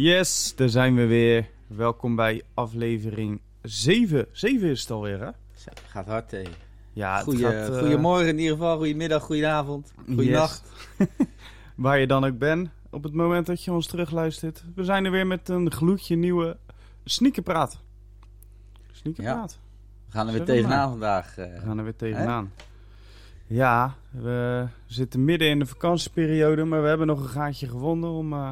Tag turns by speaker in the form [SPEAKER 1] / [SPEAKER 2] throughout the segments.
[SPEAKER 1] Yes, daar zijn we weer. Welkom bij aflevering 7. 7 is het alweer, hè?
[SPEAKER 2] Zo, gaat hard, hé.
[SPEAKER 1] Ja,
[SPEAKER 2] Goeie,
[SPEAKER 1] gaat, eh,
[SPEAKER 2] Goedemorgen in ieder geval, goedemiddag, goedenavond, goedenacht.
[SPEAKER 1] yes. Waar je dan ook bent, op het moment dat je ons terugluistert. We zijn er weer met een gloedje nieuwe sneakerpraat. Sneakerpraat.
[SPEAKER 2] We gaan er weer tegenaan
[SPEAKER 1] maar?
[SPEAKER 2] vandaag. eh.
[SPEAKER 1] We gaan er weer tegenaan. Ja, we zitten midden in de vakantieperiode, maar we hebben nog een gaatje gevonden om eh,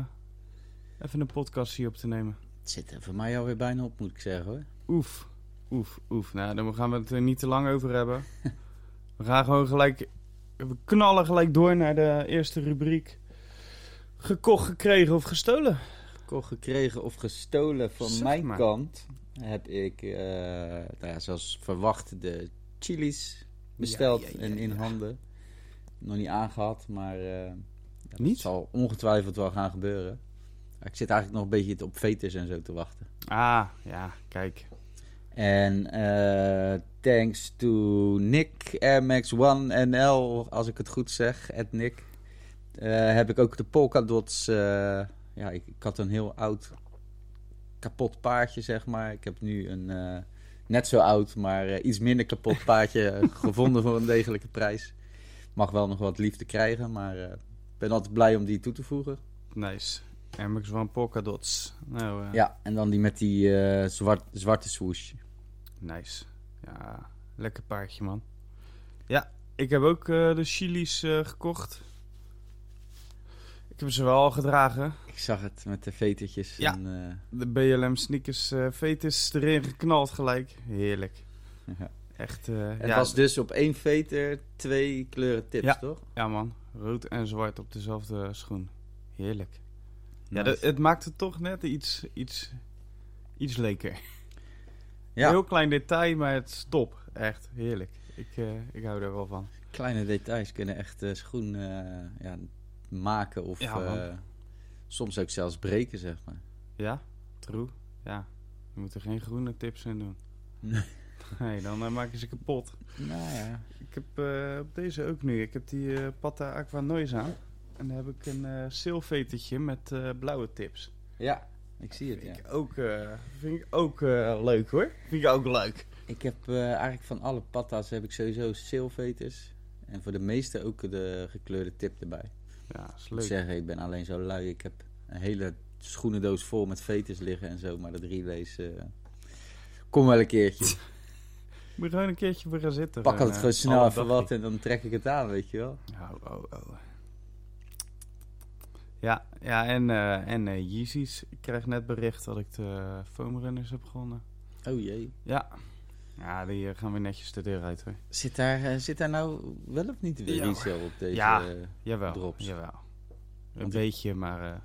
[SPEAKER 1] even een podcast hier op te nemen.
[SPEAKER 2] Het zit er voor mij alweer bijna op, moet ik zeggen hoor.
[SPEAKER 1] Oef, oef, oef. Nou, dan gaan we het er niet te lang over hebben. We gaan gewoon gelijk... We knallen gelijk door naar de eerste rubriek. Gekocht, gekregen of gestolen?
[SPEAKER 2] Gekocht, gekregen of gestolen van
[SPEAKER 1] Zeg
[SPEAKER 2] mijn
[SPEAKER 1] maar.
[SPEAKER 2] kant heb ik, eh, nou ja, zoals verwacht, de chilies besteld
[SPEAKER 1] Ja, ja, ja,
[SPEAKER 2] en in handen. Nog niet aangehad, maar ja, dat
[SPEAKER 1] Niet?
[SPEAKER 2] zal ongetwijfeld wel gaan gebeuren. Ik zit eigenlijk nog een beetje op veters en zo te wachten.
[SPEAKER 1] Ah, ja, kijk.
[SPEAKER 2] En eh, thanks to Nick Air Max One NL, als ik het goed zeg, at Nick, eh, heb ik ook de Polkadots. eh ja, ik, ik had een heel oud kapot paardje, zeg maar. Ik heb nu een net zo oud, maar iets minder kapot paardje gevonden voor een degelijke prijs. Mag wel nog wat liefde krijgen, maar ik ben altijd blij om die toe te voegen.
[SPEAKER 1] Nice. Max One Polka Dots. Nou, eh,
[SPEAKER 2] Ja, en dan die met die eh, zwart, zwarte swoosh.
[SPEAKER 1] nice. Ja, lekker paardje, man. Ja, ik heb ook eh, de chilies eh, gekocht. Ik heb ze wel al gedragen.
[SPEAKER 2] Ik zag het met de vetertjes.
[SPEAKER 1] Ja.
[SPEAKER 2] En,
[SPEAKER 1] De BLM sneakers uh, Vetus erin geknald gelijk. Heerlijk.
[SPEAKER 2] Ja.
[SPEAKER 1] Echt,
[SPEAKER 2] Het
[SPEAKER 1] ja,
[SPEAKER 2] was dus op één veter twee kleuren tips,
[SPEAKER 1] Ja.
[SPEAKER 2] toch?
[SPEAKER 1] ja man, rood en zwart op dezelfde schoen. Heerlijk. Ja,
[SPEAKER 2] Nice.
[SPEAKER 1] dat- het maakt het toch net iets, iets, iets leker.
[SPEAKER 2] ja.
[SPEAKER 1] Heel klein detail, maar het is top. Echt, heerlijk. Ik, eh, ik hou er wel van.
[SPEAKER 2] kleine details kunnen echt de schoen eh, ja, maken of
[SPEAKER 1] Ja,
[SPEAKER 2] eh, soms ook zelfs breken, zeg maar.
[SPEAKER 1] Ja, true. Ja, je moet er geen groene tips in doen.
[SPEAKER 2] Nee.
[SPEAKER 1] Nee, dan eh, maken ze kapot.
[SPEAKER 2] Nou ja.
[SPEAKER 1] Ik heb eh, op deze ook nu. Ik heb die eh Pata Aqua Noise aan. En dan heb ik een silvetertje met eh, blauwe tips.
[SPEAKER 2] Ja, ik zie het, ja.
[SPEAKER 1] Vind ik ook, eh, vind ik ook leuk hoor. Vind ik ook leuk.
[SPEAKER 2] Ik heb eigenlijk van alle patta's heb ik sowieso silveters. En voor de meeste ook de gekleurde tip erbij.
[SPEAKER 1] Ja, is
[SPEAKER 2] Ik moet
[SPEAKER 1] leuk.
[SPEAKER 2] zeggen, ik ben alleen zo lui. Ik heb een hele schoenendoos vol met veters liggen en zo. Maar de relays... kom wel een keertje.
[SPEAKER 1] Moet je gewoon een keertje voor gaan zitten.
[SPEAKER 2] Pak het gewoon snel even wat en dan trek ik het aan, weet je wel.
[SPEAKER 1] Oh, oh, oh. Ja, ja en, eh en Yeezys. Ik krijg net bericht dat ik de foamrunners heb gewonnen.
[SPEAKER 2] Oh jee.
[SPEAKER 1] Ja. Ja, die eh, gaan weer netjes de deur uit hoor.
[SPEAKER 2] Zit daar, zit daar nou wel of niet weer resale op deze?
[SPEAKER 1] Ja. Jawel,
[SPEAKER 2] Drops.
[SPEAKER 1] jawel. Een
[SPEAKER 2] Want-
[SPEAKER 1] beetje, maar...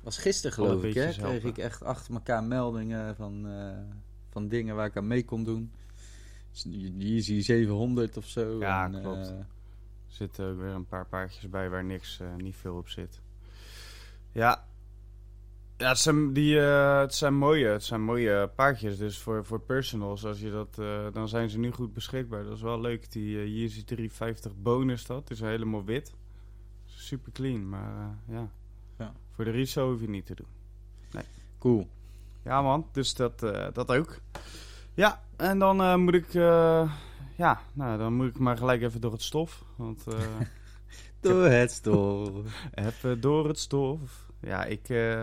[SPEAKER 2] was gisteren geloof ik, hè? Kreeg
[SPEAKER 1] helpen.
[SPEAKER 2] ik echt achter elkaar meldingen van, van dingen waar ik aan mee kon doen. Yeezy 700 of zo.
[SPEAKER 1] Ja,
[SPEAKER 2] en,
[SPEAKER 1] klopt. Er zitten ook weer een paar paardjes bij waar niks, niet veel op zit. Ja. Ja, het zijn, die, eh, het zijn mooie, het zijn mooie paardjes. Dus voor, voor personals, als je dat, eh, dan zijn ze nu goed beschikbaar. Dat is wel leuk. Die eh Yeezy 350 bonus dat is helemaal wit. Super clean, maar eh, ja.
[SPEAKER 2] Ja.
[SPEAKER 1] Voor de resale hoef je niet te doen.
[SPEAKER 2] cool.
[SPEAKER 1] Ja man, dus dat, dat ook. Ja, en dan moet ik... ja, nou, dan moet ik maar gelijk even door het stof. Want...
[SPEAKER 2] Door het stof.
[SPEAKER 1] Even door het stof. Ja, ik, eh,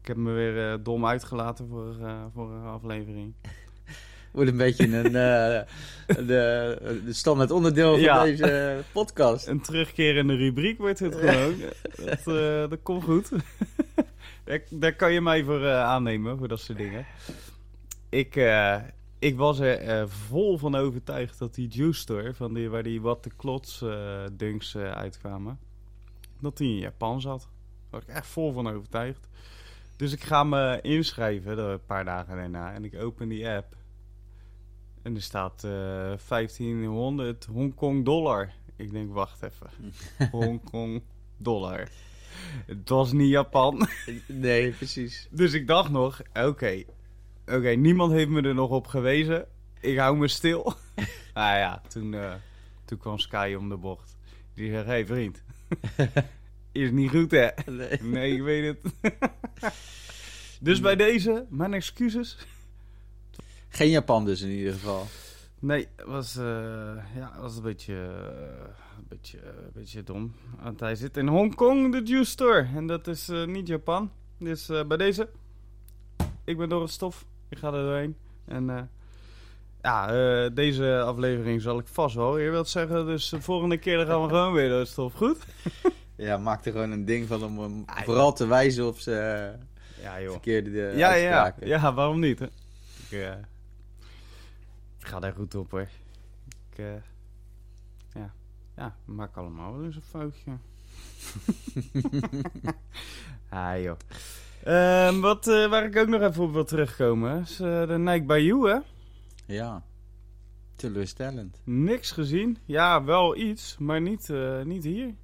[SPEAKER 1] ik heb me weer eh, dom uitgelaten voor, eh voor een aflevering.
[SPEAKER 2] Wordt een beetje een, de, de standaard onderdeel van
[SPEAKER 1] Ja.
[SPEAKER 2] deze podcast.
[SPEAKER 1] Een terugkerende rubriek wordt het gewoon. dat, dat komt goed. daar, daar kan je mij voor aannemen, voor dat soort dingen. Ik, ik was er vol van overtuigd dat die Juice Store, van die, waar die wat de klots dunks uitkwamen, dat die in Japan zat. Daar was ik echt vol van overtuigd. Dus ik ga me inschrijven, een paar dagen daarna, en ik open die app. En er staat eh 1500 Hongkong dollar. Ik denk, wacht even. Hongkong dollar. Het was niet Japan.
[SPEAKER 2] Nee, precies.
[SPEAKER 1] Dus ik dacht nog, oké. Oké, niemand heeft me er nog op gewezen. Ik hou me stil. nou ja, toen, eh, toen kwam Sky om de bocht. Die zegt, hé hey, vriend. Is niet goed, hè?
[SPEAKER 2] Nee.
[SPEAKER 1] Nee, ik weet het. dus bij deze, mijn excuses.
[SPEAKER 2] Geen Japan dus in ieder geval.
[SPEAKER 1] Nee, was, eh, ja, was een beetje, eh, een beetje, eh, een beetje dom. Want hij zit in Hongkong, de juice store. En dat is niet Japan. Dus bij deze, ik ben door het stof. Ik ga er doorheen. En ja, deze aflevering zal ik vast wel weer wat zeggen. Dus de volgende keer dan gaan we gewoon weer door het stof. Goed?
[SPEAKER 2] Ja, maak er gewoon een ding van om hem vooral te wijzen op zijn
[SPEAKER 1] Ja, joh.
[SPEAKER 2] verkeerde de
[SPEAKER 1] Ja, ja, ja, waarom niet? Hè? Ik, eh, ik ga daar goed op hoor. Ik, eh, ja, ja, maken allemaal wel eens een foutje. ah joh. Ehm, wat, eh, waar ik ook nog even op wil terugkomen is eh, de Nike Bayou hè.
[SPEAKER 2] Ja. Teleurstellend.
[SPEAKER 1] Niks gezien. Ja, wel iets, maar niet, eh, niet hier.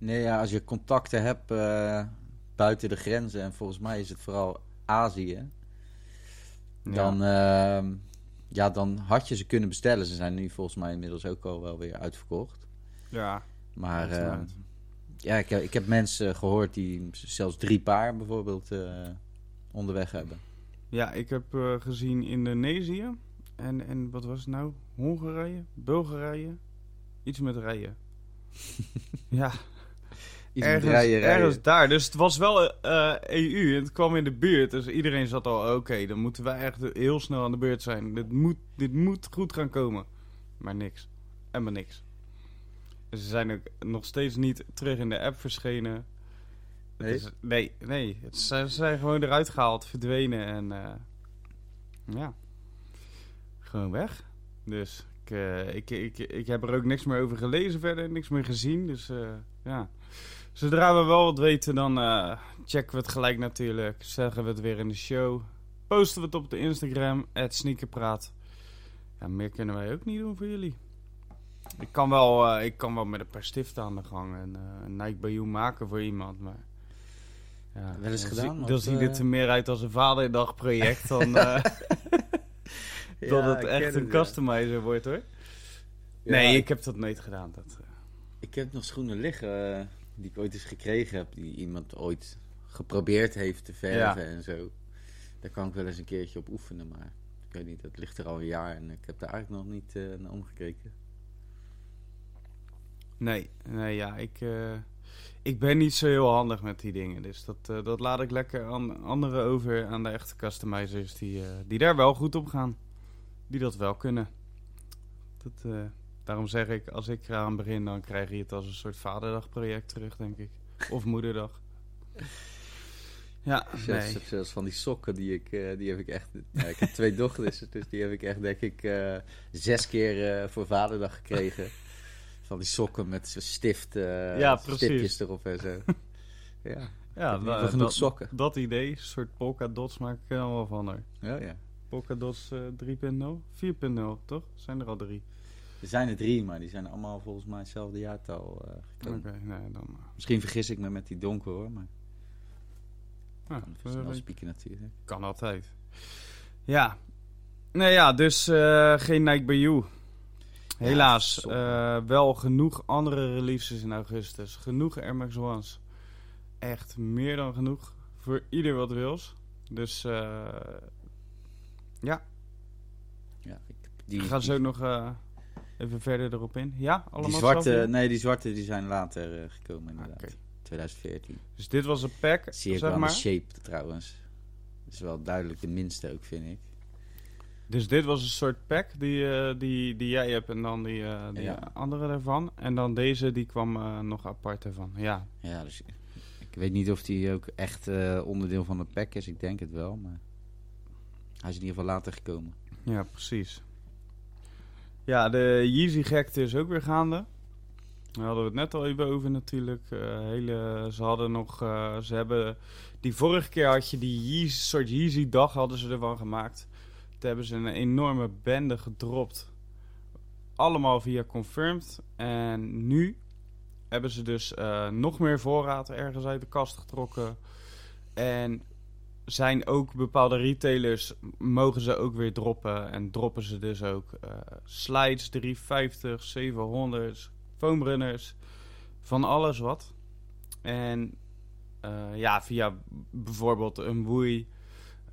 [SPEAKER 2] Nee, ja, als je contacten hebt eh, buiten de grenzen, en volgens mij is het vooral Azië, dan, ehm, ja, dan had je ze kunnen bestellen. Ze zijn nu volgens mij inmiddels ook al wel weer uitverkocht.
[SPEAKER 1] Ja,
[SPEAKER 2] Maar ehm, ja, ik heb, ik heb mensen gehoord die zelfs drie paar bijvoorbeeld eh, onderweg hebben.
[SPEAKER 1] Ja, ik heb eh, gezien Indonesië. En, en wat was het nou? Hongarije? Bulgarije? Iets met rijden. ja,
[SPEAKER 2] Iets
[SPEAKER 1] ergens,
[SPEAKER 2] rijden, rijden.
[SPEAKER 1] ergens daar. Dus het was wel eh, EU en het kwam in de buurt. Dus iedereen zat al, oké, dan moeten wij echt heel snel aan de beurt zijn. Dit moet, dit moet goed gaan komen. Maar niks. En maar niks. Ze zijn ook nog steeds niet terug in de app verschenen.
[SPEAKER 2] Nee?
[SPEAKER 1] is- nee, nee. Het ze zijn gewoon eruit gehaald, verdwenen en eh, ja, gewoon weg. Dus ik, eh, ik, ik, ik heb er ook niks meer over gelezen verder, niks meer gezien. Dus eh, ja, zodra we wel wat weten, dan eh, checken we het gelijk natuurlijk. Zeggen we het weer in de show. Posten we het op de Instagram, sneakerpraat. Ja, meer kunnen wij ook niet doen voor jullie. Ik kan wel, eh, ik kan wel met een paar stiften aan de gang en eh, een Nike Bayou maken voor iemand, maar... Ja,
[SPEAKER 2] Wel eens
[SPEAKER 1] dan
[SPEAKER 2] gedaan, of,
[SPEAKER 1] Dan ziet het er meer uit als een vaderdagproject dan dat het echt een customizer wordt hoor. Nee, ik heb dat nooit gedaan. Dat.
[SPEAKER 2] Ik heb nog schoenen liggen die ik ooit eens gekregen heb. Die iemand ooit geprobeerd heeft te verven en zo. Daar kan ik wel eens een keertje op oefenen. Maar ik weet niet, dat ligt er al een jaar. En ik heb daar eigenlijk nog niet eh, naar omgekeken.
[SPEAKER 1] Nee, nee, ja, ik, eh, ik ben niet zo heel handig met die dingen. Dus dat, eh, dat laat ik lekker aan anderen over, aan de echte customizers die, die daar wel goed op gaan. Die dat wel kunnen. Dat, daarom zeg ik, als ik eraan begin, dan krijg je het als een soort vaderdagproject terug, denk ik. Of moederdag. Ja,
[SPEAKER 2] Zelfs,
[SPEAKER 1] nee.
[SPEAKER 2] zelfs van die sokken, die, ik, eh, die heb ik echt... Ja, ik heb twee dochters, dus die heb ik echt, denk ik, eh, zes keer eh, voor vaderdag gekregen. Van die sokken met stift,
[SPEAKER 1] Ja,
[SPEAKER 2] stipjes erop en zo. Ja,
[SPEAKER 1] Ja,
[SPEAKER 2] wel genoeg
[SPEAKER 1] dat,
[SPEAKER 2] sokken.
[SPEAKER 1] dat idee, een soort polka dots maak ik er wel van hoor.
[SPEAKER 2] ja, ja.
[SPEAKER 1] Polka dots eh 3.0, 4.0 toch? Zijn er al drie?
[SPEAKER 2] Er zijn er drie, maar die zijn allemaal volgens mij hetzelfde jaartal
[SPEAKER 1] Oké,
[SPEAKER 2] gekomen.
[SPEAKER 1] nee, dan... eh,
[SPEAKER 2] Misschien vergis ik me met die donker hoor, maar kan
[SPEAKER 1] eh,
[SPEAKER 2] snel
[SPEAKER 1] weet-
[SPEAKER 2] spieken natuurlijk.
[SPEAKER 1] kan altijd. Ja. Nee ja, dus geen Nike Bayou. Helaas.
[SPEAKER 2] zonde.
[SPEAKER 1] eh, wel genoeg andere releases in augustus. Genoeg Air Max Ones. Echt meer dan genoeg. Voor ieder wat wils. Dus eh ja,
[SPEAKER 2] Ja, ik, die,
[SPEAKER 1] ik ga zo nog even verder erop in. Ja, allemaal
[SPEAKER 2] die zwarte, nee, die zwarte die zijn later eh, gekomen
[SPEAKER 1] Ah,
[SPEAKER 2] inderdaad.
[SPEAKER 1] oké.
[SPEAKER 2] 2014.
[SPEAKER 1] Dus dit was een pack, zeg maar.
[SPEAKER 2] de shape trouwens. Dat is wel duidelijk de minste ook, vind ik.
[SPEAKER 1] Dus dit was een soort pack die, eh, die, die jij hebt en dan die, eh, die
[SPEAKER 2] Ja.
[SPEAKER 1] andere daarvan. En dan deze, die kwam nog apart ervan. Ja,
[SPEAKER 2] Ja, dus ik weet niet of die ook echt onderdeel van het pack is. Ik denk het wel, maar hij is in ieder geval later gekomen.
[SPEAKER 1] ja, precies. Ja, de Yeezy gekte is ook weer gaande. Daar hadden we het net al even over natuurlijk. Eh, hele, ze hadden nog, eh, ze hebben, die vorige keer had je die Yeezy, soort Yeezy dag hadden ze ervan gemaakt. Toen hebben ze een enorme bende gedropt. Allemaal via Confirmed. En nu hebben ze dus eh, nog meer voorraad ergens uit de kast getrokken. En zijn ook bepaalde retailers, mogen ze ook weer droppen. En droppen ze dus ook eh, slides 350, 700, foamrunners. Van alles wat. En eh, ja, via bijvoorbeeld een woei.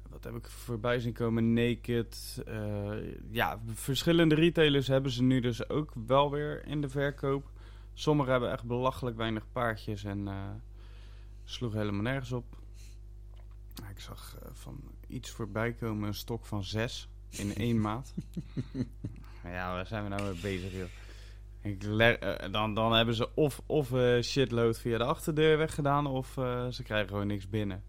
[SPEAKER 1] Wat heb ik voorbij zien komen? Naked. eh, ja, verschillende retailers hebben ze nu dus ook wel weer in de verkoop. Sommigen hebben echt belachelijk weinig paardjes en eh sloeg helemaal nergens op. Nou, Ik zag eh, van iets voorbij komen, een stok van zes in één maat. ja, waar zijn we nou mee bezig, joh? Ik eh, dan, dan hebben ze of, of eh, shitload via de achterdeur weggedaan, of ze krijgen gewoon niks binnen.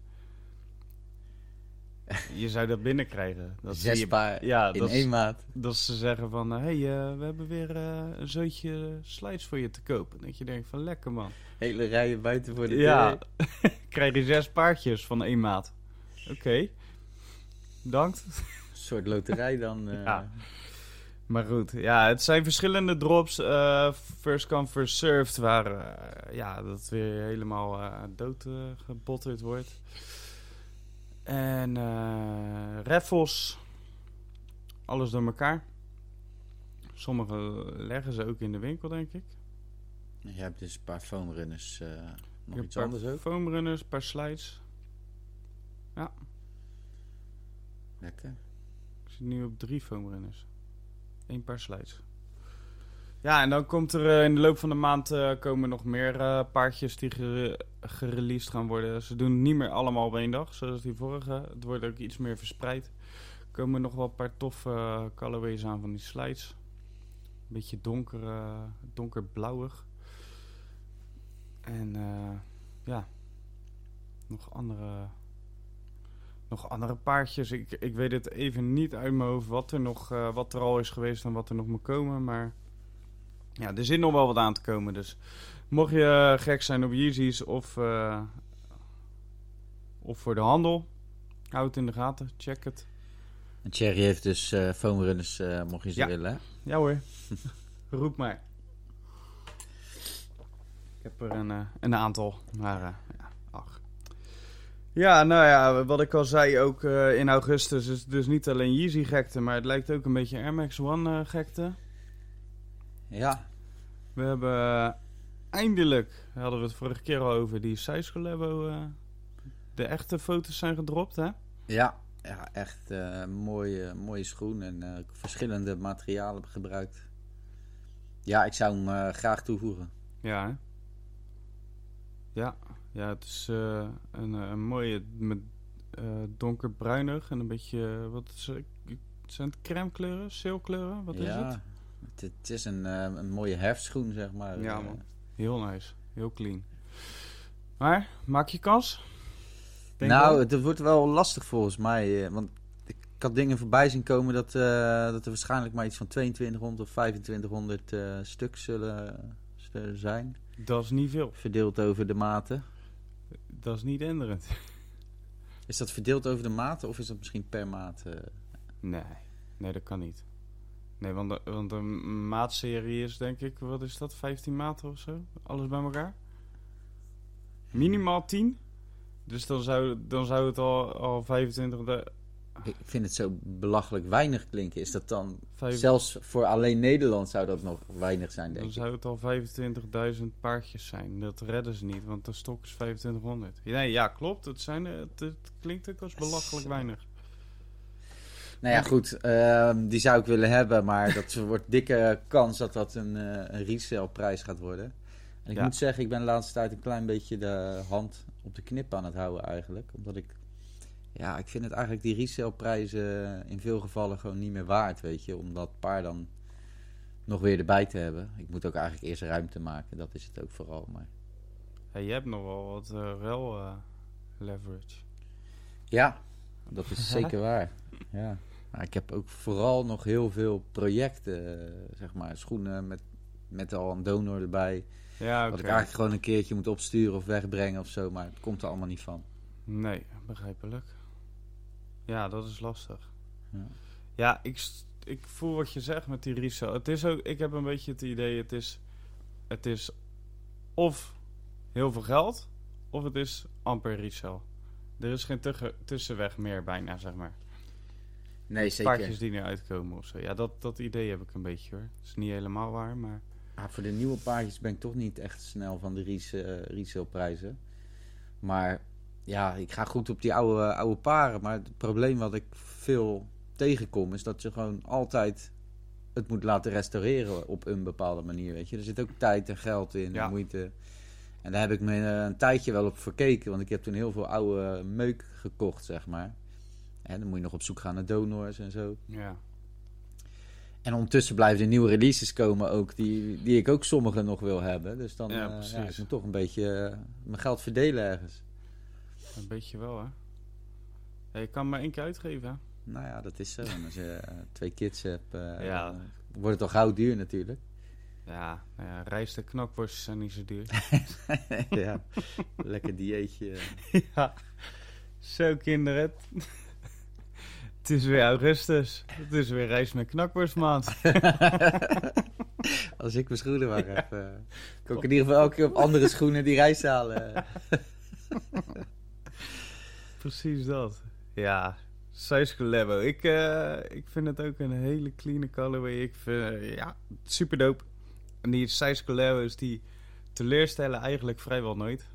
[SPEAKER 1] Je zou dat binnenkrijgen. Dat
[SPEAKER 2] Zes
[SPEAKER 1] je-
[SPEAKER 2] paar
[SPEAKER 1] ja,
[SPEAKER 2] in
[SPEAKER 1] dat, is-
[SPEAKER 2] één maat.
[SPEAKER 1] dat ze zeggen van, hé, hey, we hebben weer een zootje slides voor je te kopen. Dat je denkt van, lekker man.
[SPEAKER 2] Hele rijen buiten voor de
[SPEAKER 1] Ja,
[SPEAKER 2] deur.
[SPEAKER 1] krijg je zes paardjes van één maat. Oké, bedankt.
[SPEAKER 2] Een soort loterij dan. eh.
[SPEAKER 1] Ja. Maar goed, ja, het zijn verschillende drops. eh, first come, first served. Waar eh, ja, dat weer helemaal doodgebotterd wordt. En raffles. Alles door elkaar. Sommige leggen ze ook in de winkel, denk ik.
[SPEAKER 2] Je hebt dus een paar foamrunners. nog
[SPEAKER 1] heb
[SPEAKER 2] iets anders ook?
[SPEAKER 1] Foamrunners, een paar slides.
[SPEAKER 2] Lekker.
[SPEAKER 1] Ik zit nu op drie foamrunners. Eén paar slides. Ja, en dan komt er eh, in de loop van de maand eh, komen nog meer eh, paardjes die gere gereleased gaan worden. Ze doen het niet meer allemaal op één dag, zoals die vorige. Het wordt ook iets meer verspreid. Er komen nog wel een paar toffe uh, colorways aan van die slides. Een beetje donker, uh, donkerblauwig. En uh, ja, nog andere nog andere paardjes. Ik, ik weet het even niet uit mijn hoofd wat er, nog, uh, wat er al is geweest en wat er nog moet komen. Maar ja, er zit nog wel wat aan te komen. Dus mocht je uh, gek zijn op Yeezys of, uh, of voor de handel, houd het in de gaten. Check het.
[SPEAKER 2] En Thierry heeft dus uh, foamrunners, mocht je ze
[SPEAKER 1] ja.
[SPEAKER 2] willen. Hè?
[SPEAKER 1] Ja hoor, roep maar. Ik heb er een, een aantal, maar ja. Ja, nou ja, wat ik al zei, ook uh, in augustus is dus niet alleen Yeezy gekte, maar het lijkt ook een beetje Air Max One uh, gekte.
[SPEAKER 2] Ja.
[SPEAKER 1] We hebben uh, eindelijk, hadden we het vorige keer al over, die Size Collabo, de echte foto's zijn gedropt, hè?
[SPEAKER 2] Ja, ja echt mooie, mooie schoen en verschillende materialen gebruikt. Ja, ik zou hem graag toevoegen.
[SPEAKER 1] Ja, hè? Ja, ja, het is uh, een, een, mooie met uh, donkerbruinig en een beetje, wat is het? Zijn het crème kleuren, zeelkleuren? Wat
[SPEAKER 2] ja,
[SPEAKER 1] is het?
[SPEAKER 2] het? Het is een, uh, een mooie herfstschoen, zeg maar.
[SPEAKER 1] Ja, man. Heel nice. Heel clean. Maar, maak je kans?
[SPEAKER 2] Denk nou, het wordt wel lastig volgens mij. eh, Want ik had dingen voorbij zien komen dat, uh, dat er waarschijnlijk maar iets van 2200 of 2500 uh, stuk zullen, zullen zijn.
[SPEAKER 1] Dat is niet veel.
[SPEAKER 2] Verdeeld over de maten.
[SPEAKER 1] Dat is niet enderend.
[SPEAKER 2] Is dat verdeeld over de maten of is dat misschien per maat? Uh...
[SPEAKER 1] Nee, nee, dat kan niet. Nee, want de, want de maatserie is denk ik, wat is dat, 15 maten of zo? Alles bij elkaar? Minimaal 10? Dus dan zou, dan zou het al, al 25...
[SPEAKER 2] Ik vind het zo belachelijk weinig klinken. Is dat dan...
[SPEAKER 1] Vijf...
[SPEAKER 2] Zelfs voor alleen Nederland zou dat nog weinig zijn, denk
[SPEAKER 1] dan
[SPEAKER 2] ik.
[SPEAKER 1] zou het al 25.000 paardjes zijn. Dat redden ze niet, want de stok is 2500. Nee, ja, klopt. Het, zijn, het, het klinkt ook als belachelijk weinig.
[SPEAKER 2] Nou ja, goed. Uh, die zou ik willen hebben, maar dat wordt dikke kans dat dat een, uh, een gaat worden. En ik ja. moet zeggen, ik ben de laatste tijd een klein beetje de hand op de knip aan het houden eigenlijk. Omdat ik, ja, ik vind het eigenlijk die resale-prijzen in veel gevallen gewoon niet meer waard, weet je. Om dat paar dan nog weer erbij te hebben. Ik moet ook eigenlijk eerst ruimte maken, dat is het ook vooral. Maar...
[SPEAKER 1] Je hebt nog wel wat uh, rel leverage.
[SPEAKER 2] Ja, dat is zeker waar. Ja. Maar ik heb ook vooral nog heel veel projecten, zeg maar, schoenen met, met al een donor erbij.
[SPEAKER 1] Ja, okay.
[SPEAKER 2] Wat ik eigenlijk gewoon een keertje moet opsturen of wegbrengen of zo, maar het komt er allemaal niet van.
[SPEAKER 1] Nee, begrijpelijk. Ja, dat is lastig.
[SPEAKER 2] Ja,
[SPEAKER 1] ja ik, ik voel wat je zegt met die resale. Het is ook, ik heb een beetje het idee, het is, het is of heel veel geld, of het is amper resale. Er is geen tussenweg meer bijna, zeg maar.
[SPEAKER 2] Nee, zeker.
[SPEAKER 1] Paardjes die nu uitkomen of zo. Ja, dat, dat idee heb ik een beetje hoor. Het is niet helemaal waar, maar...
[SPEAKER 2] Ah, voor de nieuwe paardjes ben ik toch niet echt snel van de res uh, resale Maar ja, ik ga goed op die oude, oude paren. Maar het probleem wat ik veel tegenkom is dat je gewoon altijd het moet laten restaureren op een bepaalde manier. Weet je? Er zit ook tijd en geld in,
[SPEAKER 1] Ja.
[SPEAKER 2] moeite. En daar heb ik me eh, een tijdje wel op verkeken. Want ik heb toen heel veel oude meuk gekocht, zeg maar. En dan moet je nog op zoek gaan naar donors en zo.
[SPEAKER 1] Ja.
[SPEAKER 2] En ondertussen blijven er nieuwe releases komen ook, die, die ik ook sommige nog wil hebben. Dus dan
[SPEAKER 1] Ja, precies.
[SPEAKER 2] ja, ik moet toch een beetje eh, mijn geld verdelen ergens.
[SPEAKER 1] Een beetje wel, hè. Ja, je kan maar één keer uitgeven.
[SPEAKER 2] Nou ja, dat is zo. Als je eh, twee kids hebt, eh,
[SPEAKER 1] Ja.
[SPEAKER 2] wordt het al gauw duur natuurlijk.
[SPEAKER 1] Ja, nou ja, rijst en zijn niet zo duur.
[SPEAKER 2] ja, lekker dieetje.
[SPEAKER 1] ja. Zo, kinderen. Het is weer augustus. Het is weer rijst met knakworstmaand.
[SPEAKER 2] Als ik mijn schoenen maar heb, eh, kan ik in ieder geval elke keer op andere schoenen die reis halen.
[SPEAKER 1] Precies dat. Ja, Size Labo. Ik, eh, ik vind het ook een hele clean colorway. Ik vind, eh, ja, super dope. En die Size Labo's die teleurstellen eigenlijk vrijwel nooit.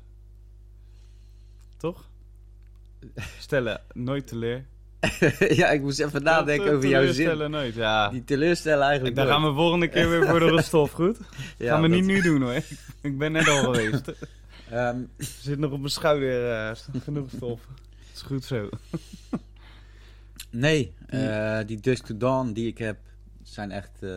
[SPEAKER 1] Toch? Stellen nooit teleur.
[SPEAKER 2] ja, ik moest even nadenken over jouw zin.
[SPEAKER 1] Teleurstellen nooit, ja.
[SPEAKER 2] Die teleurstellen eigenlijk
[SPEAKER 1] Daar gaan we volgende keer weer voor de stof, goed?
[SPEAKER 2] Ja,
[SPEAKER 1] gaan we
[SPEAKER 2] dat-
[SPEAKER 1] niet nu doen hoor. Ik ben net al geweest.
[SPEAKER 2] Ehm,
[SPEAKER 1] zit nog op mijn schouder eh, genoeg stof. Is goed zo.
[SPEAKER 2] nee, eh, die Dusk to Dawn die ik heb, zijn echt eh,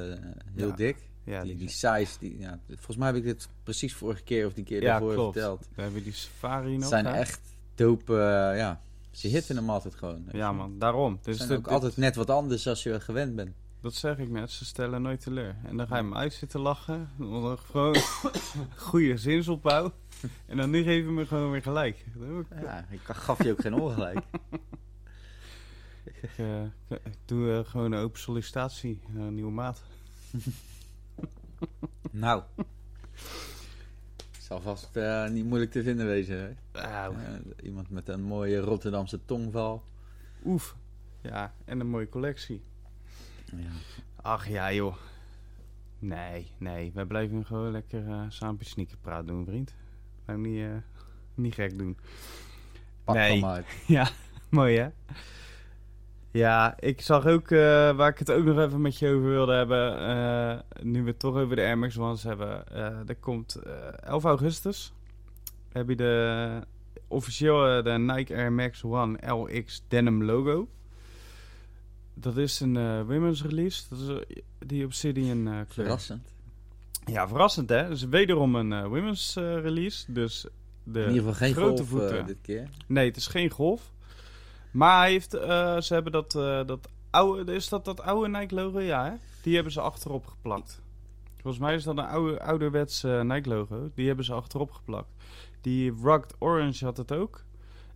[SPEAKER 2] heel
[SPEAKER 1] Ja.
[SPEAKER 2] dik.
[SPEAKER 1] Ja,
[SPEAKER 2] die,
[SPEAKER 1] die,
[SPEAKER 2] size, die, ja, volgens mij heb ik dit precies vorige keer of die keer
[SPEAKER 1] ja
[SPEAKER 2] daarvoor
[SPEAKER 1] klopt.
[SPEAKER 2] verteld.
[SPEAKER 1] We hebben die safari nog.
[SPEAKER 2] zijn
[SPEAKER 1] hè?
[SPEAKER 2] echt dope, eh, ja. Ze hitten hem altijd gewoon.
[SPEAKER 1] Ja man, daarom. Dus
[SPEAKER 2] zijn
[SPEAKER 1] dit-
[SPEAKER 2] ook altijd net wat anders als je gewend bent.
[SPEAKER 1] Dat zeg ik net, ze stellen nooit teleur. En dan ga je hem uit zitten lachen. Gewoon goede zinsopbouw. En dan nu geven we me gewoon weer gelijk.
[SPEAKER 2] Ja, ik gaf je ook geen ongelijk.
[SPEAKER 1] Ik, eh, ik doe eh, gewoon een open sollicitatie, eh, een nieuwe maat.
[SPEAKER 2] nou. Zal vast eh, niet moeilijk te vinden wezen. Hè?
[SPEAKER 1] Auw.
[SPEAKER 2] Eh, iemand met een mooie Rotterdamse tongval.
[SPEAKER 1] Oef. Ja, en een mooie collectie.
[SPEAKER 2] Ja.
[SPEAKER 1] Ach ja joh. Nee, nee. Wij blijven gewoon lekker eh samen sneaker praten doen, vriend. Nou, niet, eh, niet gek doen.
[SPEAKER 2] Pak
[SPEAKER 1] Nee. Ja, mooi hè? Ja, ik zag ook, eh, waar ik het ook nog even met je over wilde hebben, eh, nu we het toch over de Air Max Ones hebben. er komt eh 11 augustus, heb je de, officieel de Nike Air Max One LX Denim logo. Dat is een women's release, dat is die Obsidian kleur.
[SPEAKER 2] Verrassend.
[SPEAKER 1] Ja, verrassend hè? Dus wederom een eh, women's eh, release, dus de
[SPEAKER 2] In ieder geval geen
[SPEAKER 1] grote
[SPEAKER 2] golf eh,
[SPEAKER 1] voeten.
[SPEAKER 2] dit keer.
[SPEAKER 1] Nee, het is geen golf. Maar hij heeft, eh, ze hebben dat, eh, dat oude, is dat dat oude Nike logo? Ja, hè? Die hebben ze achterop geplakt. Volgens mij is dat een oude, ouderwets eh, Nike logo. Die hebben ze achterop geplakt. Die Rugged Orange had het ook.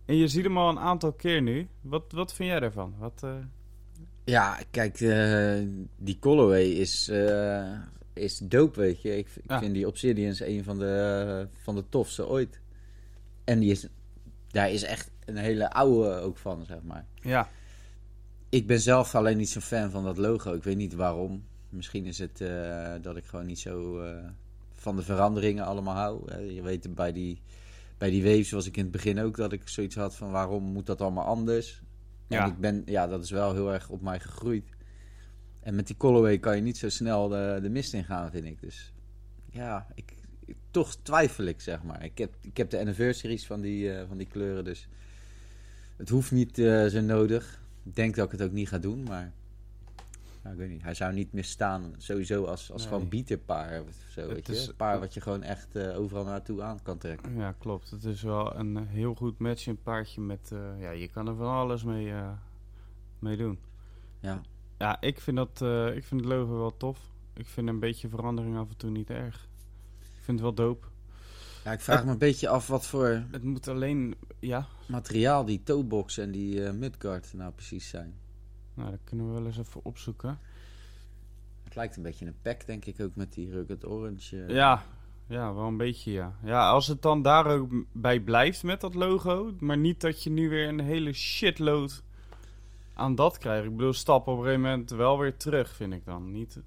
[SPEAKER 1] En je ziet hem al een aantal keer nu. Wat, wat vind jij daarvan? Wat, eh,
[SPEAKER 2] Ja, kijk, eh, die colorway is, eh, is dope, weet je. Ik, ik
[SPEAKER 1] Ja.
[SPEAKER 2] vind die Obsidians een van de, van de tofste ooit. En die is, daar is echt een hele oude ook van, zeg maar.
[SPEAKER 1] ja,
[SPEAKER 2] Ik ben zelf alleen niet zo'n fan van dat logo. Ik weet niet waarom. Misschien is het eh, dat ik gewoon niet zo eh, van de veranderingen allemaal hou. Eh, je weet, bij die, bij die waves was ik in het begin ook dat ik zoiets had van waarom moet dat allemaal anders? En
[SPEAKER 1] Ja.
[SPEAKER 2] ik ben, ja, dat is wel heel erg op mij gegroeid. En met die colorway kan je niet zo snel de, de mist in gaan, vind ik. Dus ja, ik, ik- toch twijfel ik, zeg maar. Ik heb, ik heb de anniversaries van die, eh, van die kleuren, dus het hoeft niet eh, zo nodig. Ik denk dat ik het ook niet ga doen, maar nou, ik weet niet. Hij zou niet meer staan, sowieso als, als
[SPEAKER 1] Nee.
[SPEAKER 2] gewoon beaterpaar of zo,
[SPEAKER 1] Het
[SPEAKER 2] weet je.
[SPEAKER 1] is-
[SPEAKER 2] Een paar wat je gewoon echt eh, overal naartoe aan kan trekken.
[SPEAKER 1] ja, klopt. Het is wel een heel goed matching paardje met... ja, je kan er van alles mee, mee doen.
[SPEAKER 2] Ja.
[SPEAKER 1] Ja, ik vind, dat, eh, ik vind het logo wel tof. Ik vind een beetje verandering af en toe niet erg. Ik vind het wel dope.
[SPEAKER 2] ja, ik vraag me een beetje af wat voor
[SPEAKER 1] Het moet alleen... Ja,
[SPEAKER 2] materiaal die toebox en die mudguard nou precies zijn.
[SPEAKER 1] nou, dat kunnen we wel eens even opzoeken.
[SPEAKER 2] Het lijkt een beetje een pack, denk ik, ook met die rugged orange. eh.
[SPEAKER 1] Ja, ja, wel een beetje, ja. Ja, als het dan daar ook bij blijft met dat logo... maar niet dat je nu weer een hele shitload aan dat krijgt. Ik bedoel, stap op een gegeven moment wel weer terug, vind ik dan. Niet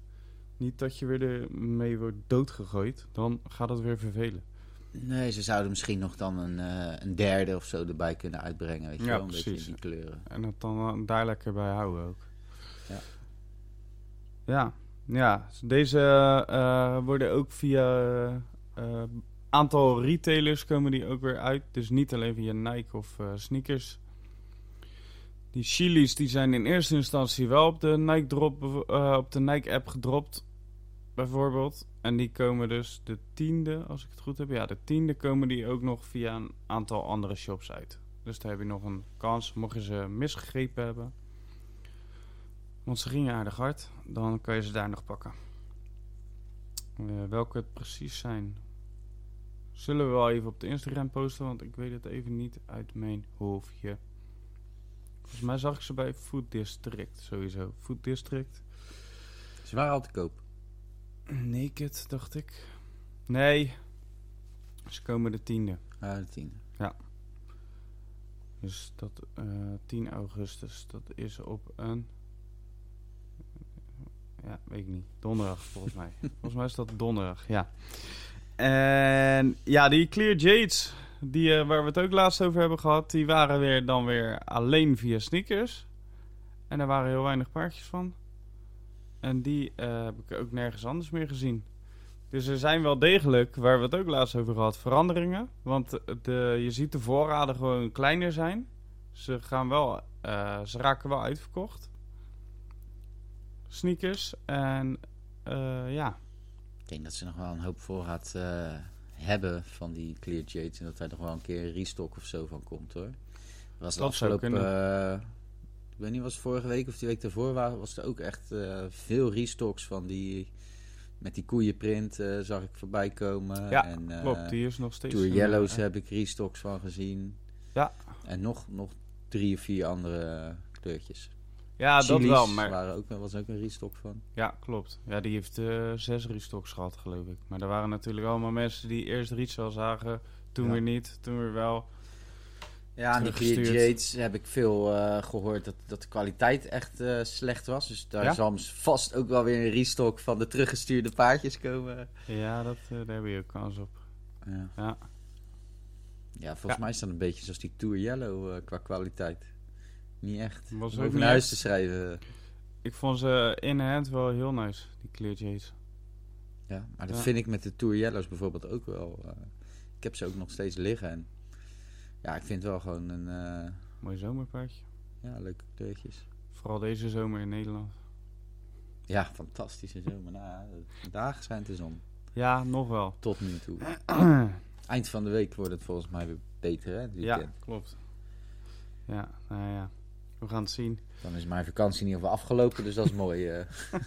[SPEAKER 1] Niet dat je weer ermee wordt doodgegooid. Dan gaat het weer vervelen.
[SPEAKER 2] Nee, ze zouden misschien nog dan een, eh, een derde of zo erbij kunnen uitbrengen. Weet je
[SPEAKER 1] Ja,
[SPEAKER 2] wel, een beetje in die kleuren.
[SPEAKER 1] En het dan eh, daar lekker bij houden ook.
[SPEAKER 2] Ja.
[SPEAKER 1] Ja, ja. Deze eh, worden ook via eh aantal retailers komen die ook weer uit. Dus niet alleen via Nike of sneakers. Die chilies die zijn in eerste instantie wel op de Nike drop, eh, op de Nike app gedropt, bijvoorbeeld. En die komen dus de tiende, als ik het goed heb. Ja, de tiende komen die ook nog via een aantal andere shops uit. Dus daar heb je nog een kans, mocht je ze misgegrepen hebben. Want ze gingen aardig hard, dan kan je ze daar nog pakken. Eh, welke het precies zijn, zullen we wel even op de Instagram posten, want ik weet het even niet uit mijn hoofdje. Volgens mij zag ik ze bij Food District sowieso. Food District.
[SPEAKER 2] Ze waren al te koop.
[SPEAKER 1] Naked, dacht ik. Nee, ze komen de tiende.
[SPEAKER 2] Ah, de tiende.
[SPEAKER 1] Dus dat eh 10 augustus, dat is op een. Ja, weet ik niet. Donderdag volgens mij. volgens mij is dat donderdag, ja. En ja, die Clear Jades, die, eh, waar we het ook laatst over hebben gehad, die waren weer dan weer alleen via sneakers. En er waren heel weinig paardjes van. En die eh, heb ik ook nergens anders meer gezien. Dus er zijn wel degelijk, waar we het ook laatst over gehad, veranderingen. Want de, je ziet de voorraden gewoon kleiner zijn. Ze, gaan wel, eh, ze raken wel uitverkocht. Sneakers. En ja,
[SPEAKER 2] Ik denk dat ze nog wel een hoop voorraad hebben van die Clear Jades. En dat daar nog wel een keer een restock of zo van komt hoor. Was
[SPEAKER 1] Dat
[SPEAKER 2] afgelopen... eh, ik weet niet, was vorige week of die week daarvoor was er ook echt eh, veel restocks van die... Met die koeienprint eh, zag ik voorbij komen.
[SPEAKER 1] Ja,
[SPEAKER 2] en,
[SPEAKER 1] klopt. Die is nog steeds...
[SPEAKER 2] Tour Yellows heb ik restocks van gezien.
[SPEAKER 1] Ja.
[SPEAKER 2] En nog, nog drie of vier andere kleurtjes.
[SPEAKER 1] Ja, dat wel. Maar
[SPEAKER 2] waren ook, was ook een restock van.
[SPEAKER 1] Ja, klopt. Ja, die heeft eh, zes restocks gehad, geloof ik. Maar er waren natuurlijk allemaal mensen die eerst Retail zagen, toen
[SPEAKER 2] Ja.
[SPEAKER 1] weer niet, toen weer wel.
[SPEAKER 2] Ja, en die. Jades heb ik veel eh, gehoord dat, dat de kwaliteit echt eh, slecht was. Dus daar
[SPEAKER 1] Ja?
[SPEAKER 2] zal vast ook wel weer een restock van de teruggestuurde paardjes komen.
[SPEAKER 1] Ja, dat, eh, daar heb je ook kans op.
[SPEAKER 2] Ja,
[SPEAKER 1] Ja,
[SPEAKER 2] ja volgens
[SPEAKER 1] Ja.
[SPEAKER 2] mij is dat een beetje zoals die Tour Yellow qua kwaliteit. Niet echt.
[SPEAKER 1] Was ook niet
[SPEAKER 2] huis te schrijven.
[SPEAKER 1] ik vond ze in hand wel heel nice, die Clear Jades.
[SPEAKER 2] Ja, maar dat
[SPEAKER 1] Ja.
[SPEAKER 2] vind ik met de Tour Yellows bijvoorbeeld ook wel. eh, ik heb ze ook nog steeds liggen. En ja, ik vind wel gewoon een eh,
[SPEAKER 1] Mooi zomerpaardje.
[SPEAKER 2] ja, leuke kleurtjes.
[SPEAKER 1] Vooral deze zomer in Nederland.
[SPEAKER 2] Ja, fantastische zomer. Nou, dagen schijnt de zon.
[SPEAKER 1] Ja, nog wel.
[SPEAKER 2] Tot nu toe. Eind van de week wordt het volgens mij weer beter, hè?
[SPEAKER 1] ja, klopt. Ja, nou ja. We gaan het zien.
[SPEAKER 2] Dan is mijn vakantie in ieder geval afgelopen, dus dat is mooi. eh.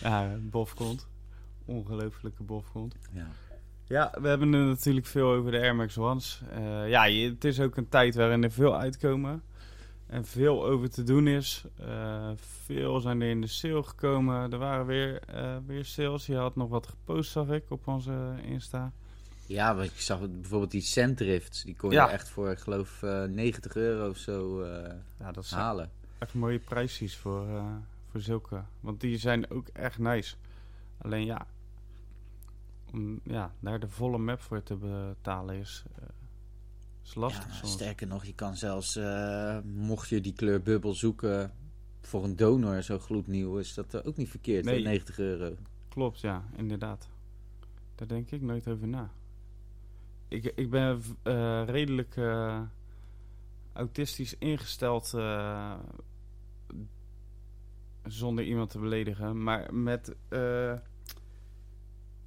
[SPEAKER 1] Ja, bofkont. Ongelooflijke bofkont.
[SPEAKER 2] ja.
[SPEAKER 1] Ja, we hebben het natuurlijk veel over de Air Max Ones. Eh, ja, het is ook een tijd waarin er veel uitkomen. En veel over te doen is. Eh, veel zijn er in de sale gekomen. Er waren weer, weer sales. Je had nog wat gepost, zag ik, op onze Insta.
[SPEAKER 2] Ja, want ik zag bijvoorbeeld die Centrifts, die kon je
[SPEAKER 1] Ja.
[SPEAKER 2] echt voor, ik geloof, eh, 90 euro of zo eh,
[SPEAKER 1] Ja, dat
[SPEAKER 2] halen.
[SPEAKER 1] echt mooie prijsjes voor, eh, voor zulke. Want die zijn ook echt nice. Alleen ja, om ja, daar de volle map voor te betalen is, eh, is lastig
[SPEAKER 2] Ja,
[SPEAKER 1] soms.
[SPEAKER 2] sterker nog, je kan zelfs, eh, mocht je die kleur bubbel zoeken voor een donor zo gloednieuw, is dat eh, ook niet verkeerd,
[SPEAKER 1] Nee.
[SPEAKER 2] 90 euro.
[SPEAKER 1] Klopt, ja, inderdaad. Daar denk ik nooit over na. Ik, ik ben eh, redelijk eh, autistisch ingesteld eh, zonder iemand te beledigen. Maar met.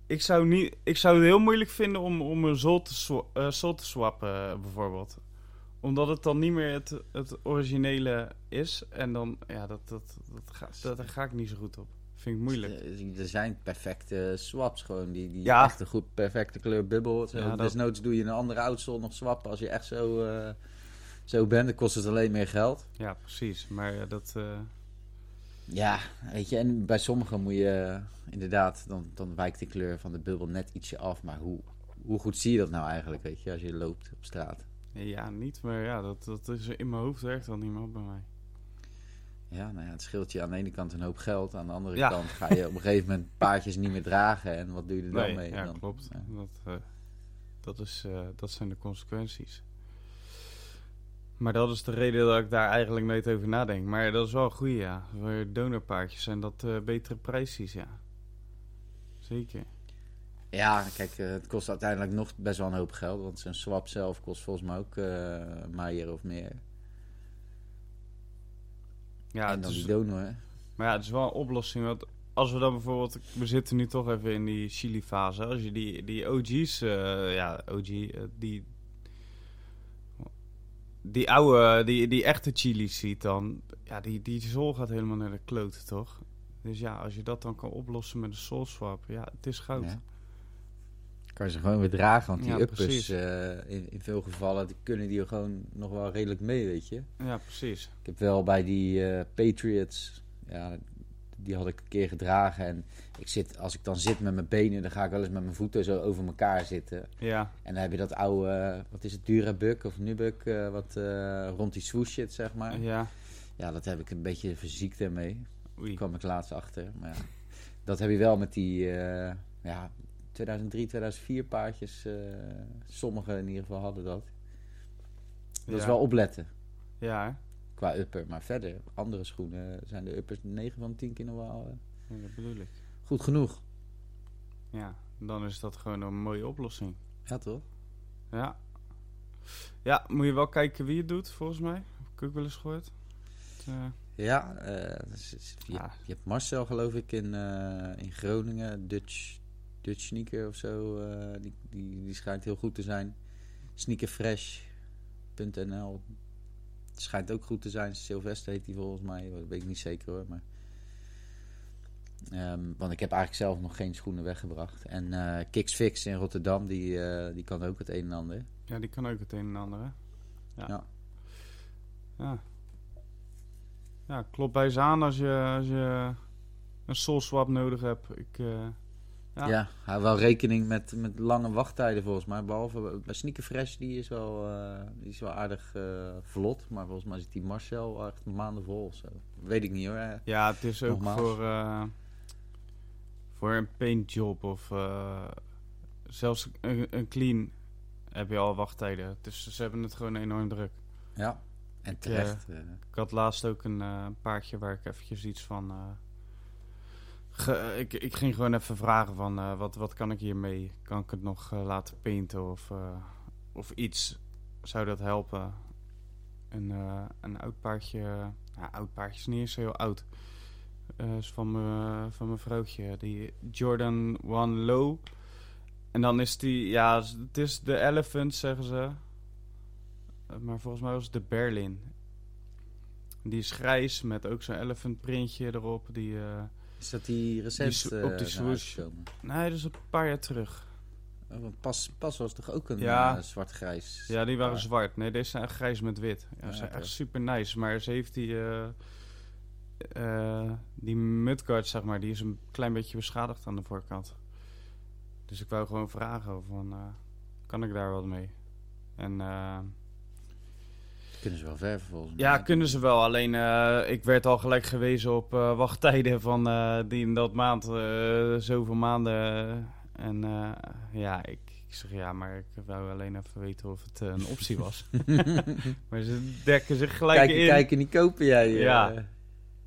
[SPEAKER 1] ik, zou niet, ik zou het heel moeilijk vinden om, om een zol te, swa- te swappen, bijvoorbeeld. Omdat het dan niet meer het, het originele is. En dan, ja, dat, dat, dat, ga, dat, daar ga ik niet zo goed op. Vind ik moeilijk.
[SPEAKER 2] Eh, Er zijn perfecte swaps gewoon, die, die
[SPEAKER 1] Ja.
[SPEAKER 2] echt een goed perfecte kleur bubbel. Zo,
[SPEAKER 1] Ja, dat-
[SPEAKER 2] Desnoods doe je een andere oudsole nog swappen als je echt zo, eh, zo bent. Dan kost het alleen meer geld.
[SPEAKER 1] Ja, precies. Maar ja, dat. eh,
[SPEAKER 2] Ja, weet je, en bij sommigen moet je inderdaad, dan, dan wijkt de kleur van de bubbel net ietsje af. Maar hoe, hoe goed zie je dat nou eigenlijk, weet je, als je loopt op straat?
[SPEAKER 1] ja, niet. Maar ja, dat, dat is in mijn hoofd werkt dan niet meer op bij mij.
[SPEAKER 2] Ja, nou ja, het scheelt je aan de ene kant een hoop geld. Aan de andere
[SPEAKER 1] Ja.
[SPEAKER 2] kant ga je op een gegeven moment paardjes niet meer dragen. En wat doe je er dan mee?
[SPEAKER 1] ja,
[SPEAKER 2] dan?
[SPEAKER 1] klopt.
[SPEAKER 2] Ja.
[SPEAKER 1] Dat, eh, dat, is, eh, dat zijn de consequenties. Maar dat is de reden dat ik daar eigenlijk nooit over nadenk. Maar dat is wel een goeie, ja. Voor donorpaardjes zijn dat eh, betere prijsjes, ja. Zeker.
[SPEAKER 2] Ja, kijk, het kost uiteindelijk nog best wel een hoop geld. Want zo'n swap zelf kost volgens mij ook eh een maier of meer.
[SPEAKER 1] Ja,
[SPEAKER 2] en dan
[SPEAKER 1] is,
[SPEAKER 2] die donor. hè.
[SPEAKER 1] maar ja, het is wel een oplossing. Want als we dan bijvoorbeeld... We zitten nu toch even in die chili-fase. Als je die, die OG's... eh, ja, OG... eh, die... Die oude, die, die echte chili's ziet dan... Ja, die, die zool gaat helemaal naar de kloten, toch? Dus ja, als je dat dan kan oplossen met een soul swap... Ja, het is goud.
[SPEAKER 2] Ja. Kan je ze gewoon weer dragen. Want die
[SPEAKER 1] Ja,
[SPEAKER 2] uppers, eh, in, in veel gevallen, die kunnen die gewoon nog wel redelijk mee, weet je.
[SPEAKER 1] Ja, precies.
[SPEAKER 2] Ik heb wel bij die eh, Patriots, ja, die had ik een keer gedragen. En ik zit, als ik dan zit met mijn benen, dan ga ik wel eens met mijn voeten zo over elkaar zitten.
[SPEAKER 1] Ja,
[SPEAKER 2] En dan heb je dat oude, wat is het, Durabuk of Nubuk, eh, wat rond die swoosh zit, zeg maar.
[SPEAKER 1] ja.
[SPEAKER 2] Ja, dat heb ik een beetje verziekt ermee.
[SPEAKER 1] Oei.
[SPEAKER 2] Daar kwam ik laatst achter. Maar ja, dat heb je wel met die, ja, 2003, 2004 paardjes. eh sommigen in ieder geval hadden dat. Dat is wel opletten
[SPEAKER 1] Ja,
[SPEAKER 2] qua upper. Maar verder, andere schoenen zijn de uppers 9 van de 10 keer nog wel eh,
[SPEAKER 1] Ja, dat bedoel ik.
[SPEAKER 2] goed genoeg.
[SPEAKER 1] Ja, dan is dat gewoon een mooie oplossing.
[SPEAKER 2] Ja, toch?
[SPEAKER 1] Ja. Ja, moet je wel kijken wie het doet, volgens mij. Heb ik ook wel eens gehoord. Het, eh,
[SPEAKER 2] Ja, je, je hebt Marcel geloof ik in, in Groningen, Dutch, Dutch Sneaker of zo. eh, die, die, die schijnt heel goed te zijn. Sneakerfresh.nl schijnt ook goed te zijn. Sylvester heet die volgens mij, dat weet ik niet zeker hoor. Maar, Ehm, want ik heb eigenlijk zelf nog geen schoenen weggebracht. En eh Kicks Fix in Rotterdam, die, eh, die kan ook het een en ander.
[SPEAKER 1] ja, die kan ook het een en ander, hè? Ja.
[SPEAKER 2] Ja.
[SPEAKER 1] Ja, bij ze aan als je, als je een soul swap nodig hebt. Ik, eh, Ja.
[SPEAKER 2] Ja, hou wel rekening met, met lange wachttijden volgens mij. Behalve bij Sneaker Fresh, die is wel, eh, die is wel aardig eh, vlot. Maar volgens mij zit die Marcel echt maanden vol of zo. Weet ik niet hoor. Eh,
[SPEAKER 1] ja, het is ook
[SPEAKER 2] Nogmaals.
[SPEAKER 1] voor, voor een paintjob of zelfs een, een clean heb je al wachttijden. Dus ze hebben het gewoon enorm druk.
[SPEAKER 2] Ja, en terecht. eh.
[SPEAKER 1] Ik had laatst ook een paardje waar ik eventjes iets van... eh, ik, ik ging gewoon even vragen van eh, wat, wat kan ik hiermee? Kan ik het nog eh, laten painten of, of iets? Zou dat helpen? Een, een oud paardje... Nou, oud paardje is niet eens heel oud. Is van mijn van mijn vrouwtje. Die Jordan One Low. En dan is die... Ja, het is de Elephant, zeggen ze. Maar volgens mij was het de Berlin. Die is grijs met ook zo'n elephant printje erop. Die,
[SPEAKER 2] Is dat die recent
[SPEAKER 1] Die
[SPEAKER 2] eh,
[SPEAKER 1] op die
[SPEAKER 2] zijn
[SPEAKER 1] swoosh. Nee, dat is een paar jaar terug.
[SPEAKER 2] Oh, want pas, pas was toch ook een
[SPEAKER 1] Ja.
[SPEAKER 2] eh, zwart-grijs?
[SPEAKER 1] Ja, die waren zwart. Nee, deze zijn grijs met wit. Ja,
[SPEAKER 2] Ja,
[SPEAKER 1] ze zijn echt super nice. Maar ze heeft die... eh eh, die mudguard, zeg maar, die is een klein beetje beschadigd aan de voorkant. Dus ik wou gewoon vragen van... eh, kan ik daar wat mee? En... eh,
[SPEAKER 2] Kunnen ze wel verven volgens mij.
[SPEAKER 1] Ja, kunnen ze wel. Alleen eh, ik werd al gelijk gewezen op eh, wachttijden van eh, die in dat maand, zoveel maanden. En ja, ik, ik zeg ja, maar ik wou alleen even weten of het een optie was. maar ze dekken zich gelijk
[SPEAKER 2] Kijken,
[SPEAKER 1] in.
[SPEAKER 2] kijken, niet kopen jij.
[SPEAKER 1] Ja.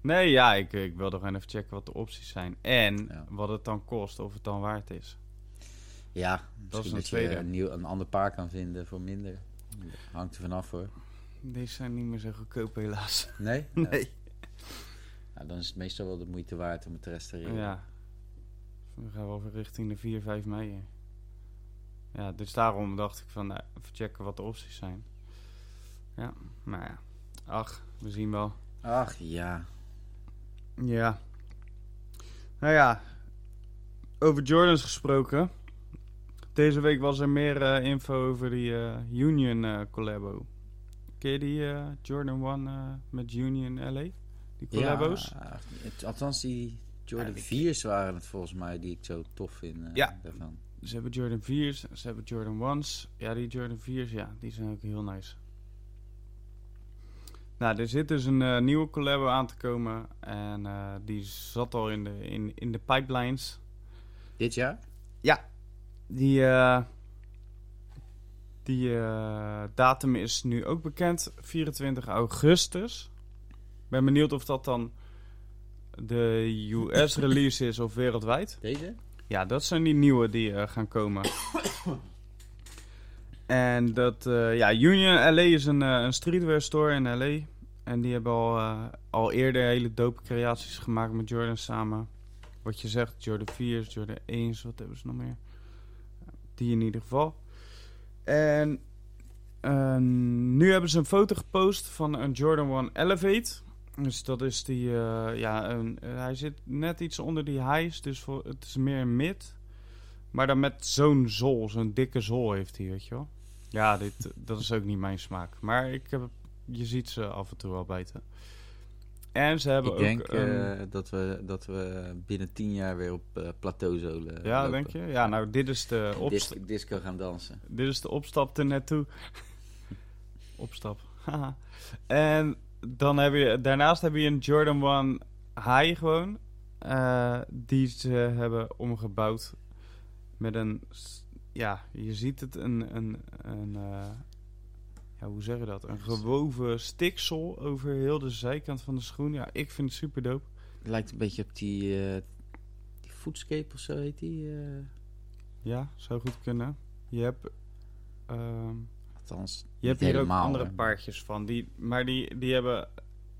[SPEAKER 1] Nee, ja, ik, ik wilde gewoon even checken wat de opties zijn. En
[SPEAKER 2] Ja.
[SPEAKER 1] wat het dan kost, of het dan waard is.
[SPEAKER 2] Ja,
[SPEAKER 1] is
[SPEAKER 2] misschien
[SPEAKER 1] een
[SPEAKER 2] dat, je een, nieuw, een ander paar kan vinden voor minder. Hangt er vanaf hoor.
[SPEAKER 1] Deze zijn niet meer zo goedkoop helaas.
[SPEAKER 2] Nee?
[SPEAKER 1] Nee.
[SPEAKER 2] Nou, dan is het meestal wel de moeite waard om het te restaureren.
[SPEAKER 1] Ja. We gaan wel richting de 4, 5 mei. hè. Ja, dus daarom dacht ik van, nou, even checken wat de opties zijn. Ja, maar ja. Ach, we zien wel.
[SPEAKER 2] Ach ja.
[SPEAKER 1] Ja. Nou ja, over Jordans gesproken. Deze week was er meer eh, info over die eh, Union eh collabo. Ken je die eh, Jordan 1 eh, met Union LA? Die collabo's?
[SPEAKER 2] Ja, het- althans, die Jordan
[SPEAKER 1] Ja, ik-
[SPEAKER 2] 4's waren het volgens mij die ik zo tof vind. eh,
[SPEAKER 1] Ja.
[SPEAKER 2] Daarvan.
[SPEAKER 1] Ze hebben Jordan 4's, ze hebben Jordan 1's. Ja, die Jordan 4's, ja, die zijn ook heel nice. Nou, er zit dus een eh, nieuwe collab aan te komen. En eh, die zat al in de, in, in de pipelines.
[SPEAKER 2] Dit jaar?
[SPEAKER 1] Die, eh, die eh, datum is nu ook bekend. 24 augustus. Ben benieuwd of dat dan de US-release is of wereldwijd.
[SPEAKER 2] Deze?
[SPEAKER 1] Ja, dat zijn die nieuwe die eh, gaan komen. en dat, eh, ja, Union LA is een, een streetwear store in LA. En die hebben al, al eerder hele dope creaties gemaakt met Jordan samen. Wat je zegt, Jordan 4's, Jordan 1's, wat hebben ze nog meer? Die in ieder geval. En eh, nu hebben ze een foto gepost van een Jordan 1 Elevate. Dus dat is die, eh, ja, een, hij zit net iets onder die highs, dus voor, het is meer mid. Maar dan met zo'n zool, zo'n dikke zool heeft hij, weet je wel. Ja, dit, dat is ook niet mijn smaak. Maar ik heb, je ziet ze af en toe wel bijten. En ze hebben
[SPEAKER 2] Ik
[SPEAKER 1] ook...
[SPEAKER 2] denk
[SPEAKER 1] een-
[SPEAKER 2] eh, dat, we, dat we binnen tien jaar weer op eh plateauzolen
[SPEAKER 1] ja,
[SPEAKER 2] lopen.
[SPEAKER 1] denk je? Ja, nou, dit is de, opst
[SPEAKER 2] Dis- disco gaan dansen.
[SPEAKER 1] dit is de opstap er naartoe. Opstap. en dan heb je, daarnaast heb je een Jordan 1 High gewoon. eh, die ze hebben omgebouwd met een... Ja, je ziet het, een... een, een ja, hoe zeg je dat? Een gewoven stiksel over heel de zijkant van de schoen. Ja, ik vind het super dope.
[SPEAKER 2] Lijkt een beetje op die, eh die Foodscape of zo heet die. eh.
[SPEAKER 1] Ja, zou goed kunnen. Je hebt... ehm,
[SPEAKER 2] althans,
[SPEAKER 1] Je hebt hier ook
[SPEAKER 2] helemaal,
[SPEAKER 1] andere
[SPEAKER 2] hè.
[SPEAKER 1] paardjes van. Die, maar die, die hebben...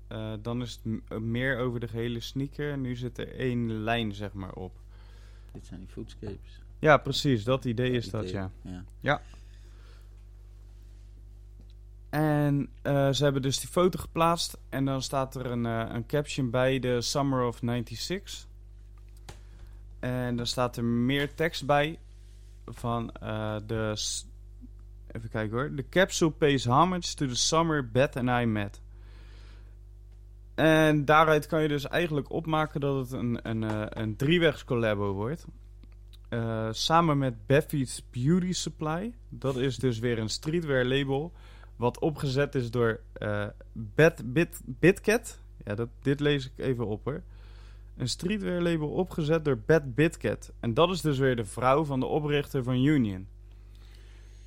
[SPEAKER 1] eh, dan is het meer over de gehele sneaker. En nu zit er één lijn, zeg maar, op.
[SPEAKER 2] Dit zijn die Foodscapes.
[SPEAKER 1] Ja, precies. Dat idee is dat, ja.
[SPEAKER 2] ja.
[SPEAKER 1] En eh, ze hebben dus die foto geplaatst. En dan staat er een, eh, een caption bij, de Summer of 96. En dan staat er meer tekst bij. Van eh, de... Even kijken hoor. The capsule pays homage to the summer Beth and I met. En daaruit kan je dus eigenlijk opmaken dat het een, een, een driewegs collabo wordt. Samen met Beffy's Beauty Supply. Dat is dus weer een streetwear label. Wat opgezet is door eh Bad Bit, Bitcat. Ja, dat, dit lees ik even op hoor. Een streetwear label opgezet door Bad Bitcat. En dat is dus weer de vrouw van de oprichter van Union.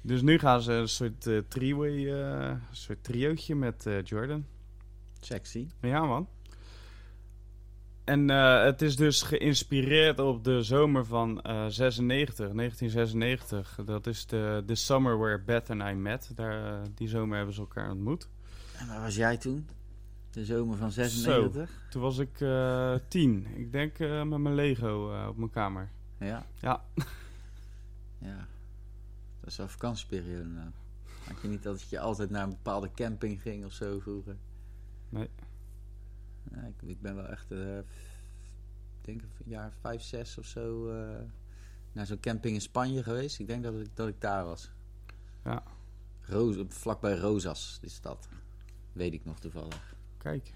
[SPEAKER 1] Dus nu gaan ze een soort een soort triootje met Jordan.
[SPEAKER 2] Sexy.
[SPEAKER 1] Ja, man. En eh, het is dus geïnspireerd op de zomer van eh 96, 1996. Dat is de, de summer where Beth and I met. Daar, eh, die zomer hebben ze elkaar ontmoet.
[SPEAKER 2] En waar was jij toen? De zomer van 96?
[SPEAKER 1] Toen was ik eh tien. Ik denk eh, met mijn Lego eh, op mijn kamer.
[SPEAKER 2] Ja.
[SPEAKER 1] Ja.
[SPEAKER 2] Ja. Dat is wel vakantieperiode nou. Had je niet dat je altijd naar een bepaalde camping ging of zo vroeger?
[SPEAKER 1] Nee.
[SPEAKER 2] Ja, ik, ik ben wel echt, eh, denk een jaar vijf, zes of zo, eh, naar zo'n camping in Spanje geweest. Ik denk dat ik, dat ik daar was.
[SPEAKER 1] Ja.
[SPEAKER 2] Roos, vlakbij Rosas, die stad. Weet ik nog toevallig.
[SPEAKER 1] Kijk,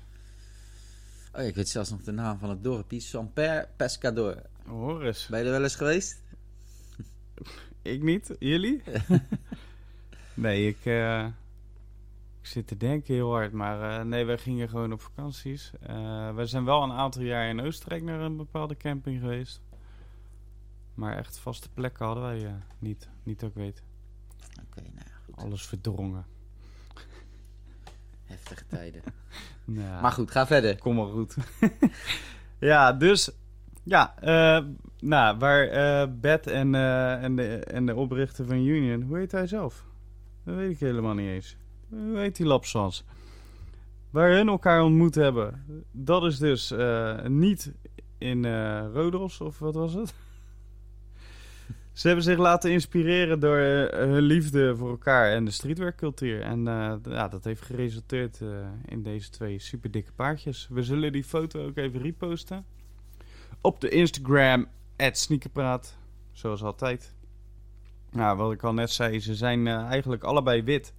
[SPEAKER 2] Oh ja, ik weet zelfs nog de naam van het dorpje. Saint-Père Pescador.
[SPEAKER 1] hoor eens.
[SPEAKER 2] Ben je er wel eens geweest?
[SPEAKER 1] Ik niet, jullie? nee, ik, eh, ik zit te denken heel hard. Maar eh, nee, wij gingen gewoon op vakanties. Eh we zijn wel een aantal jaar in Oostenrijk naar een bepaalde camping geweest. Maar echt vaste plekken hadden wij eh, niet. Niet dat ik weet.
[SPEAKER 2] Oké, nou ja, goed.
[SPEAKER 1] Alles verdrongen.
[SPEAKER 2] Heftige tijden.
[SPEAKER 1] Nou,
[SPEAKER 2] Maar goed, ga verder.
[SPEAKER 1] Kom maar goed. ja, dus... Ja, nou, waar eh Beth en, en, de, en de oprichter van Union... Hoe heet hij zelf? Dat weet ik helemaal niet eens. Heet die lapswans? Waar hun elkaar ontmoet hebben. Dat is dus eh, niet in eh Rodos, of wat was het? Ze hebben zich laten inspireren door eh, hun liefde voor elkaar en de streetwear-cultuur. En ja, dat heeft geresulteerd in deze twee super dikke paardjes. We zullen die foto ook even reposten. Op de Instagram, sneakerpraat. Zoals altijd. Nou, wat ik al net zei, ze zijn eigenlijk allebei wit.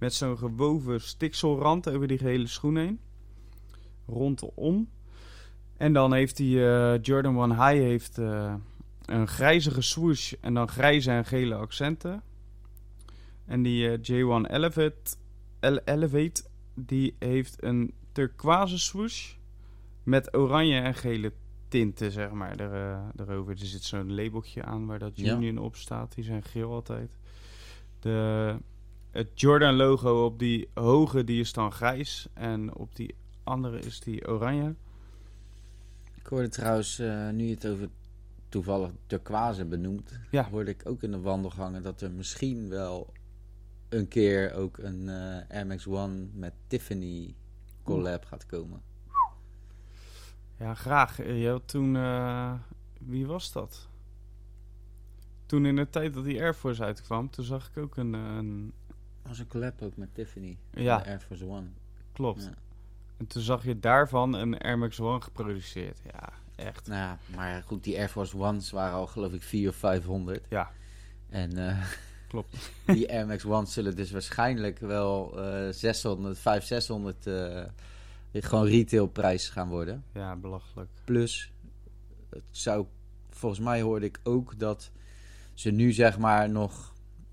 [SPEAKER 1] Met zo'n gewoven stikselrand over die gehele schoen heen. Rondom. En dan heeft die eh, Jordan 1 High heeft, eh, een grijzige swoosh en dan grijze en gele accenten. En die eh, J1 Elevate, Ele- Elevate, die heeft een turquoise swoosh met oranje en gele tinten, zeg maar, er, erover. Er zit zo'n labeltje aan waar dat
[SPEAKER 2] Ja.
[SPEAKER 1] Union op staat. Die zijn geel altijd. De, het Jordan logo op die hoge, die is dan grijs. En op die andere is die oranje.
[SPEAKER 2] Ik hoorde trouwens, eh, nu je het over toevallig turquoise benoemt,
[SPEAKER 1] Ja.
[SPEAKER 2] hoorde ik ook in de wandelgangen dat er misschien wel een keer ook een eh Air Max One met Tiffany collab gaat komen.
[SPEAKER 1] Ja, graag. Eh, Je toen... wie was dat? Toen in de tijd dat die Air Force uitkwam, toen zag ik ook een... een
[SPEAKER 2] was een collab ook met Tiffany.
[SPEAKER 1] Ja.
[SPEAKER 2] Air Force One.
[SPEAKER 1] klopt.
[SPEAKER 2] Ja.
[SPEAKER 1] En toen zag je daarvan een Air Max One geproduceerd. Ja, echt.
[SPEAKER 2] Nou ja, maar goed, die Air Force Ones waren al geloof ik 400 of 500.
[SPEAKER 1] Ja,
[SPEAKER 2] En eh,
[SPEAKER 1] klopt.
[SPEAKER 2] die Air Max Ones zullen dus waarschijnlijk wel eh 600, 500, 600 eh, gewoon retailprijs gaan worden.
[SPEAKER 1] Ja, belachelijk.
[SPEAKER 2] Plus, het zou, volgens mij hoorde ik ook dat ze nu zeg maar nog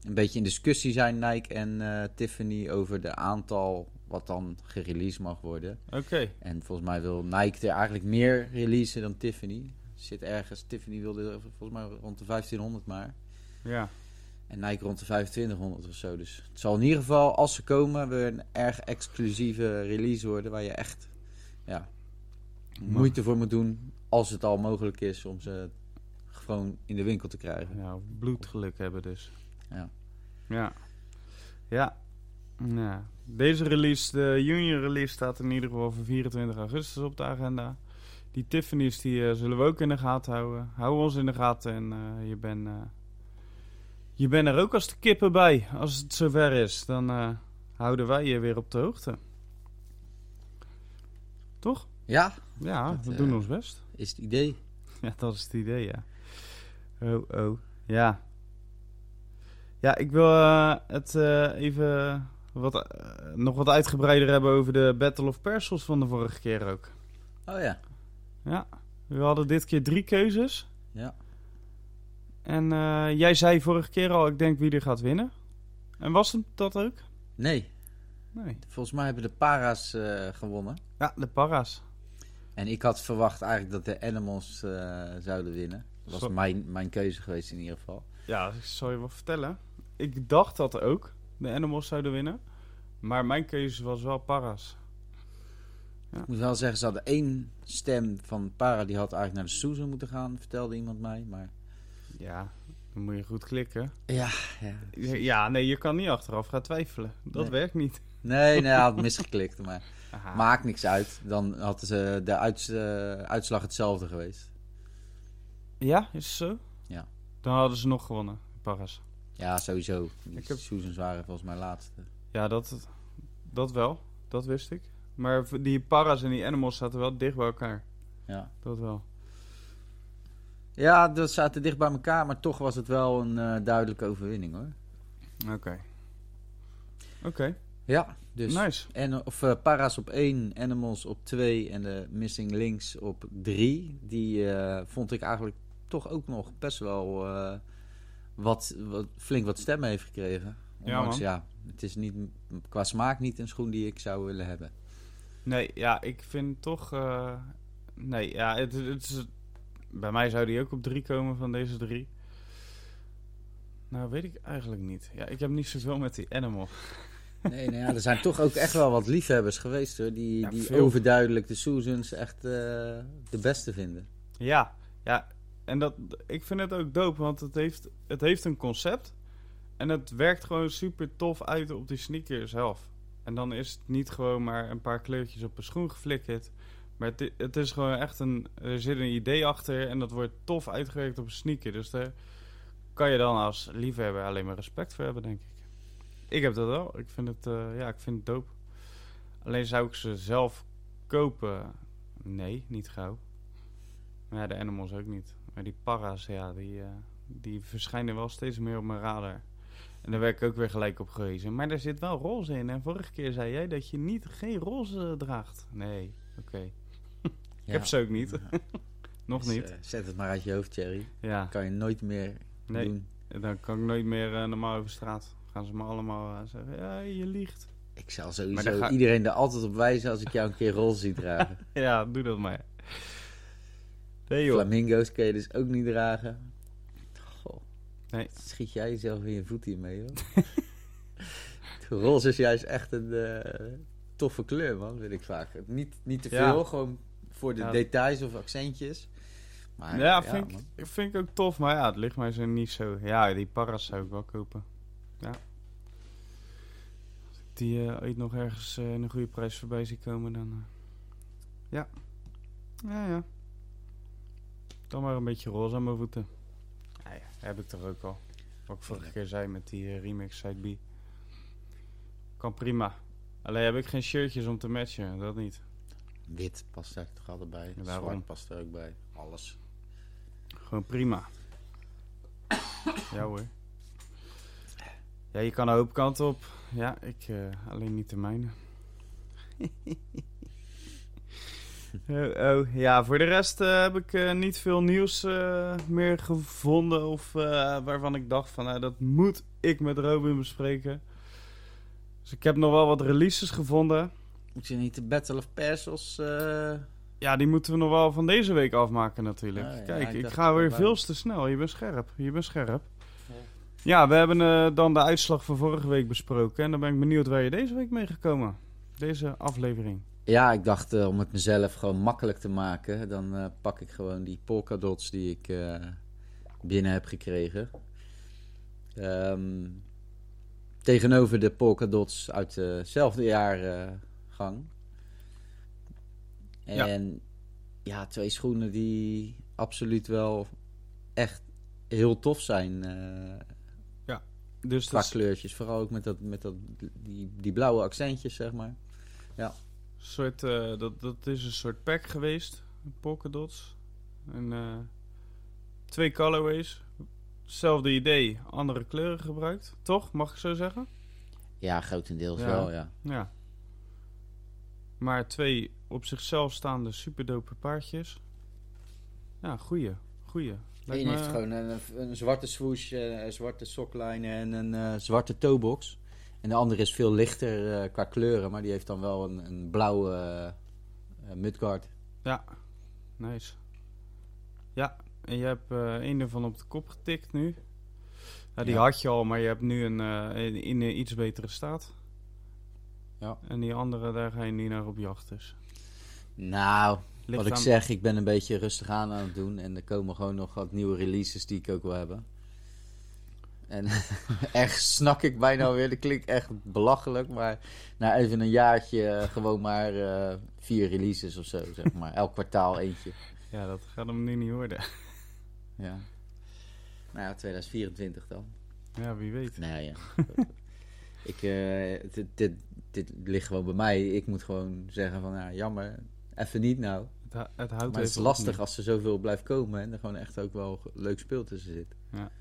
[SPEAKER 2] een beetje in discussie zijn, Nike en eh, Tiffany, over de aantal wat dan gereleased mag worden.
[SPEAKER 1] Oké.
[SPEAKER 2] En volgens mij wil Nike er eigenlijk meer releasen dan Tiffany. Zit ergens, Tiffany wilde volgens mij rond de 1500 maar.
[SPEAKER 1] Ja.
[SPEAKER 2] En Nike rond de 2500 of zo. Dus het zal in ieder geval, als ze komen, weer een erg exclusieve release worden. Waar je echt ja, moeite voor moet doen. Als het al mogelijk is om ze gewoon in de winkel te krijgen.
[SPEAKER 1] Ja, bloedgeluk hebben dus.
[SPEAKER 2] Ja.
[SPEAKER 1] Ja. Ja. Nou, deze release, de junior release, staat in ieder geval voor 24 augustus op de agenda. Die Tiffany's die, eh, zullen we ook in de gaten houden. Hou ons in de gaten en eh, je bent... eh, je bent er ook als de kippen bij. Als het zover is, dan houden wij je weer op de hoogte. Toch?
[SPEAKER 2] Ja,
[SPEAKER 1] Ja,
[SPEAKER 2] Dat,
[SPEAKER 1] we doen ons best.
[SPEAKER 2] is het idee.
[SPEAKER 1] Ja, dat is het idee, ja. Oh, oh. Ja. Ja, ik wil eh, het eh, even wat, eh, nog wat uitgebreider hebben over de Battle of Persos van de vorige keer ook.
[SPEAKER 2] Oh ja.
[SPEAKER 1] Ja, we hadden dit keer drie keuzes.
[SPEAKER 2] Ja.
[SPEAKER 1] En jij zei vorige keer al, ik denk wie er gaat winnen. En was het dat ook?
[SPEAKER 2] Nee,
[SPEAKER 1] Nee.
[SPEAKER 2] volgens mij hebben de para's gewonnen.
[SPEAKER 1] Ja, de Para's.
[SPEAKER 2] En ik had verwacht eigenlijk dat de Animals zouden winnen. Dat was mijn, mijn keuze geweest in ieder geval.
[SPEAKER 1] Ja, ik zal je wel vertellen. Ik dacht dat ook de Animals zouden winnen. Maar mijn keuze was wel Para's.
[SPEAKER 2] Ik moet wel zeggen, ze hadden één stem van Para, die had eigenlijk naar de Susan moeten gaan, vertelde iemand mij. Maar
[SPEAKER 1] Ja, dan moet je goed klikken.
[SPEAKER 2] ja, ja.
[SPEAKER 1] Ja, nee, je kan niet achteraf gaan twijfelen. Dat
[SPEAKER 2] Nee.
[SPEAKER 1] werkt niet.
[SPEAKER 2] Nee, nee, hij had misgeklikt. Maar
[SPEAKER 1] Aha.
[SPEAKER 2] maakt niks uit. Dan had ze de uits- eh, uitslag hetzelfde geweest.
[SPEAKER 1] Ja, is het zo?
[SPEAKER 2] Ja.
[SPEAKER 1] Dan hadden ze nog gewonnen, Paras.
[SPEAKER 2] Ja, sowieso. Die
[SPEAKER 1] Ik heb-
[SPEAKER 2] Susans waren volgens mij laatste.
[SPEAKER 1] Ja, dat, dat wel. Dat wist ik. Maar die Paras en die Animals zaten wel dicht bij elkaar.
[SPEAKER 2] Ja.
[SPEAKER 1] Dat wel.
[SPEAKER 2] ja, dat zaten dicht bij elkaar, maar toch was het wel een eh, duidelijke overwinning hoor.
[SPEAKER 1] Oké. Oké,
[SPEAKER 2] Ja, dus.
[SPEAKER 1] nice.
[SPEAKER 2] En, of eh, Para's op 1, Animals op 2 en de Missing Links op 3. Die eh, vond ik eigenlijk toch ook nog best wel eh, wat, wat, flink wat stemmen heeft gekregen.
[SPEAKER 1] Ja,
[SPEAKER 2] Ondanks,
[SPEAKER 1] man.
[SPEAKER 2] ja, het is niet, qua smaak niet een schoen die ik zou willen hebben.
[SPEAKER 1] Nee, ja, ik vind toch... eh, nee, ja, het, het is... Bij mij zou die ook op drie komen van deze drie. Nou, weet ik eigenlijk niet. Ja, ik heb niet zoveel met die Animal.
[SPEAKER 2] Nee, nou ja, er zijn toch ook echt wel wat liefhebbers geweest hoor. Die,
[SPEAKER 1] Ja,
[SPEAKER 2] die overduidelijk de Susans echt eh, de beste vinden.
[SPEAKER 1] Ja, ja. En dat, ik vind het ook dope, want het heeft, het heeft een concept. En het werkt gewoon super tof uit op die sneaker zelf. En dan is het niet gewoon maar een paar kleurtjes op een schoen geflikkerd. Maar het, het is gewoon echt een... Er zit een idee achter en dat wordt tof uitgewerkt op een sneaker. Dus daar kan je dan als liefhebber alleen maar respect voor hebben, denk ik. Ik heb dat wel. Ik vind het, eh, ja, ik vind het dope. Alleen zou ik ze zelf kopen? Nee, niet gauw. Maar ja, de animals ook niet. Maar die para's, ja, die, eh, die verschijnen wel steeds meer op mijn radar. En daar werd ik ook weer gelijk op gewezen. Maar er zit wel roze in. En vorige keer zei jij dat je niet, geen roze draagt. Nee, oké. Ik heb ze ook niet. Nog
[SPEAKER 2] Dus,
[SPEAKER 1] niet.
[SPEAKER 2] eh, zet het maar uit je hoofd, Thierry.
[SPEAKER 1] Ja,
[SPEAKER 2] Kan je nooit meer
[SPEAKER 1] nee.
[SPEAKER 2] doen.
[SPEAKER 1] Dan kan ik nooit meer eh, normaal over straat. Gaan ze me allemaal zeggen, ja, je liegt.
[SPEAKER 2] Ik zal sowieso
[SPEAKER 1] dan
[SPEAKER 2] iedereen er altijd op wijzen als ik jou een keer roze zie dragen.
[SPEAKER 1] Ja, doe dat maar. Nee joh.
[SPEAKER 2] Flamingo's kun je dus ook niet dragen. Goh.
[SPEAKER 1] Nee.
[SPEAKER 2] Schiet jij jezelf in je voet hiermee, hoor. roze is juist echt een eh, toffe kleur, man, vind ik vaak. Niet, niet te
[SPEAKER 1] Ja.
[SPEAKER 2] veel, gewoon voor de
[SPEAKER 1] Ja.
[SPEAKER 2] details of accentjes. Maar,
[SPEAKER 1] Ja, vind, ik, vind ik ook tof, maar ja, het ligt mij zo niet zo. Ja, die paras zou ik wel kopen. Ja. Als ik die eh, ooit nog ergens in een goede prijs voorbij zie komen, dan. ja. Ja, ja. Dan maar een beetje roze aan mijn voeten. Ja, ja, heb ik toch ook al. Wat ik vorige keer zei met die eh, remix Side B. Kan prima. Alleen heb ik geen shirtjes om te matchen, dat niet.
[SPEAKER 2] Wit past daar toch altijd bij.
[SPEAKER 1] Ja, daarom.
[SPEAKER 2] Zwart past er ook bij. Alles.
[SPEAKER 1] Gewoon prima. ja hoor. Ja, je kan een hoop kanten op. Ja, ik eh, alleen niet de mijne. oh, oh, ja, voor de rest eh, heb ik eh, niet veel nieuws meer gevonden. Of waarvan ik dacht van, dat moet ik met Robin bespreken. Dus ik heb nog wel wat releases gevonden.
[SPEAKER 2] Moet je niet de Battle of Persos... eh,
[SPEAKER 1] Ja, die moeten we nog wel van deze week afmaken natuurlijk.
[SPEAKER 2] Ah, ja,
[SPEAKER 1] Kijk,
[SPEAKER 2] ik
[SPEAKER 1] ga weer veel te snel. Je bent scherp. Je bent scherp.
[SPEAKER 2] Ja.
[SPEAKER 1] Ja, we hebben dan de uitslag van vorige week besproken. En dan ben ik benieuwd waar je deze week mee gekomen. Deze aflevering.
[SPEAKER 2] Ja, ik dacht eh, om het mezelf gewoon makkelijk te maken, dan eh, pak ik gewoon die polkadots die ik eh, binnen heb gekregen. Ehm, tegenover de polkadots uit dezelfde jaargang.
[SPEAKER 1] Ja.
[SPEAKER 2] En ja. twee schoenen die absoluut wel echt heel tof zijn eh,
[SPEAKER 1] Dus
[SPEAKER 2] qua
[SPEAKER 1] dat
[SPEAKER 2] kleurtjes. Vooral ook met, dat, met dat, die, die blauwe accentjes, zeg maar.
[SPEAKER 1] een soort, eh, dat, dat is een soort pack geweest. Polka dots. En eh, twee colorways. Hetzelfde idee, andere kleuren gebruikt. Toch? Mag ik zo zeggen?
[SPEAKER 2] Ja, grotendeels
[SPEAKER 1] Ja.
[SPEAKER 2] wel, ja.
[SPEAKER 1] Ja. Maar twee op zichzelf staande superdope paardjes. Ja, goeie. Goeie.
[SPEAKER 2] Eén
[SPEAKER 1] me-
[SPEAKER 2] heeft gewoon een, een zwarte swoosh, eh, een zwarte soklijnen en een zwarte toebox. En de andere is veel lichter eh, qua kleuren, maar die heeft dan wel een, een blauwe eh, eh, mudguard.
[SPEAKER 1] Nice. Ja, en je hebt één ervan op de kop getikt nu. Ja, die
[SPEAKER 2] Ja.
[SPEAKER 1] had je al, maar je hebt nu een, in, in een iets betere staat.
[SPEAKER 2] Ja.
[SPEAKER 1] En die andere, daar ga je nu naar op jacht dus.
[SPEAKER 2] Nou,
[SPEAKER 1] Ligt
[SPEAKER 2] wat ik
[SPEAKER 1] aan-
[SPEAKER 2] zeg, ik ben een beetje rustig aan aan het doen. En er komen gewoon nog wat nieuwe releases die ik ook wil hebben. En ergens snak ik bijna weer. Dat klinkt echt belachelijk. Maar na even een jaartje eh, gewoon maar eh, vier releases of zo, zeg maar. Elk kwartaal eentje.
[SPEAKER 1] Ja, dat gaat hem nu niet worden.
[SPEAKER 2] Ja. Nou ja, 2024 dan.
[SPEAKER 1] ja, wie weet.
[SPEAKER 2] Nee, ja. ik, eh, dit, dit, dit ligt gewoon bij mij. Ik moet gewoon zeggen van, ja, jammer. Even niet nou.
[SPEAKER 1] Het, het houdt
[SPEAKER 2] Maar het is lastig als er zoveel blijft komen en er gewoon echt ook wel leuk speel tussen zit.
[SPEAKER 1] Ja,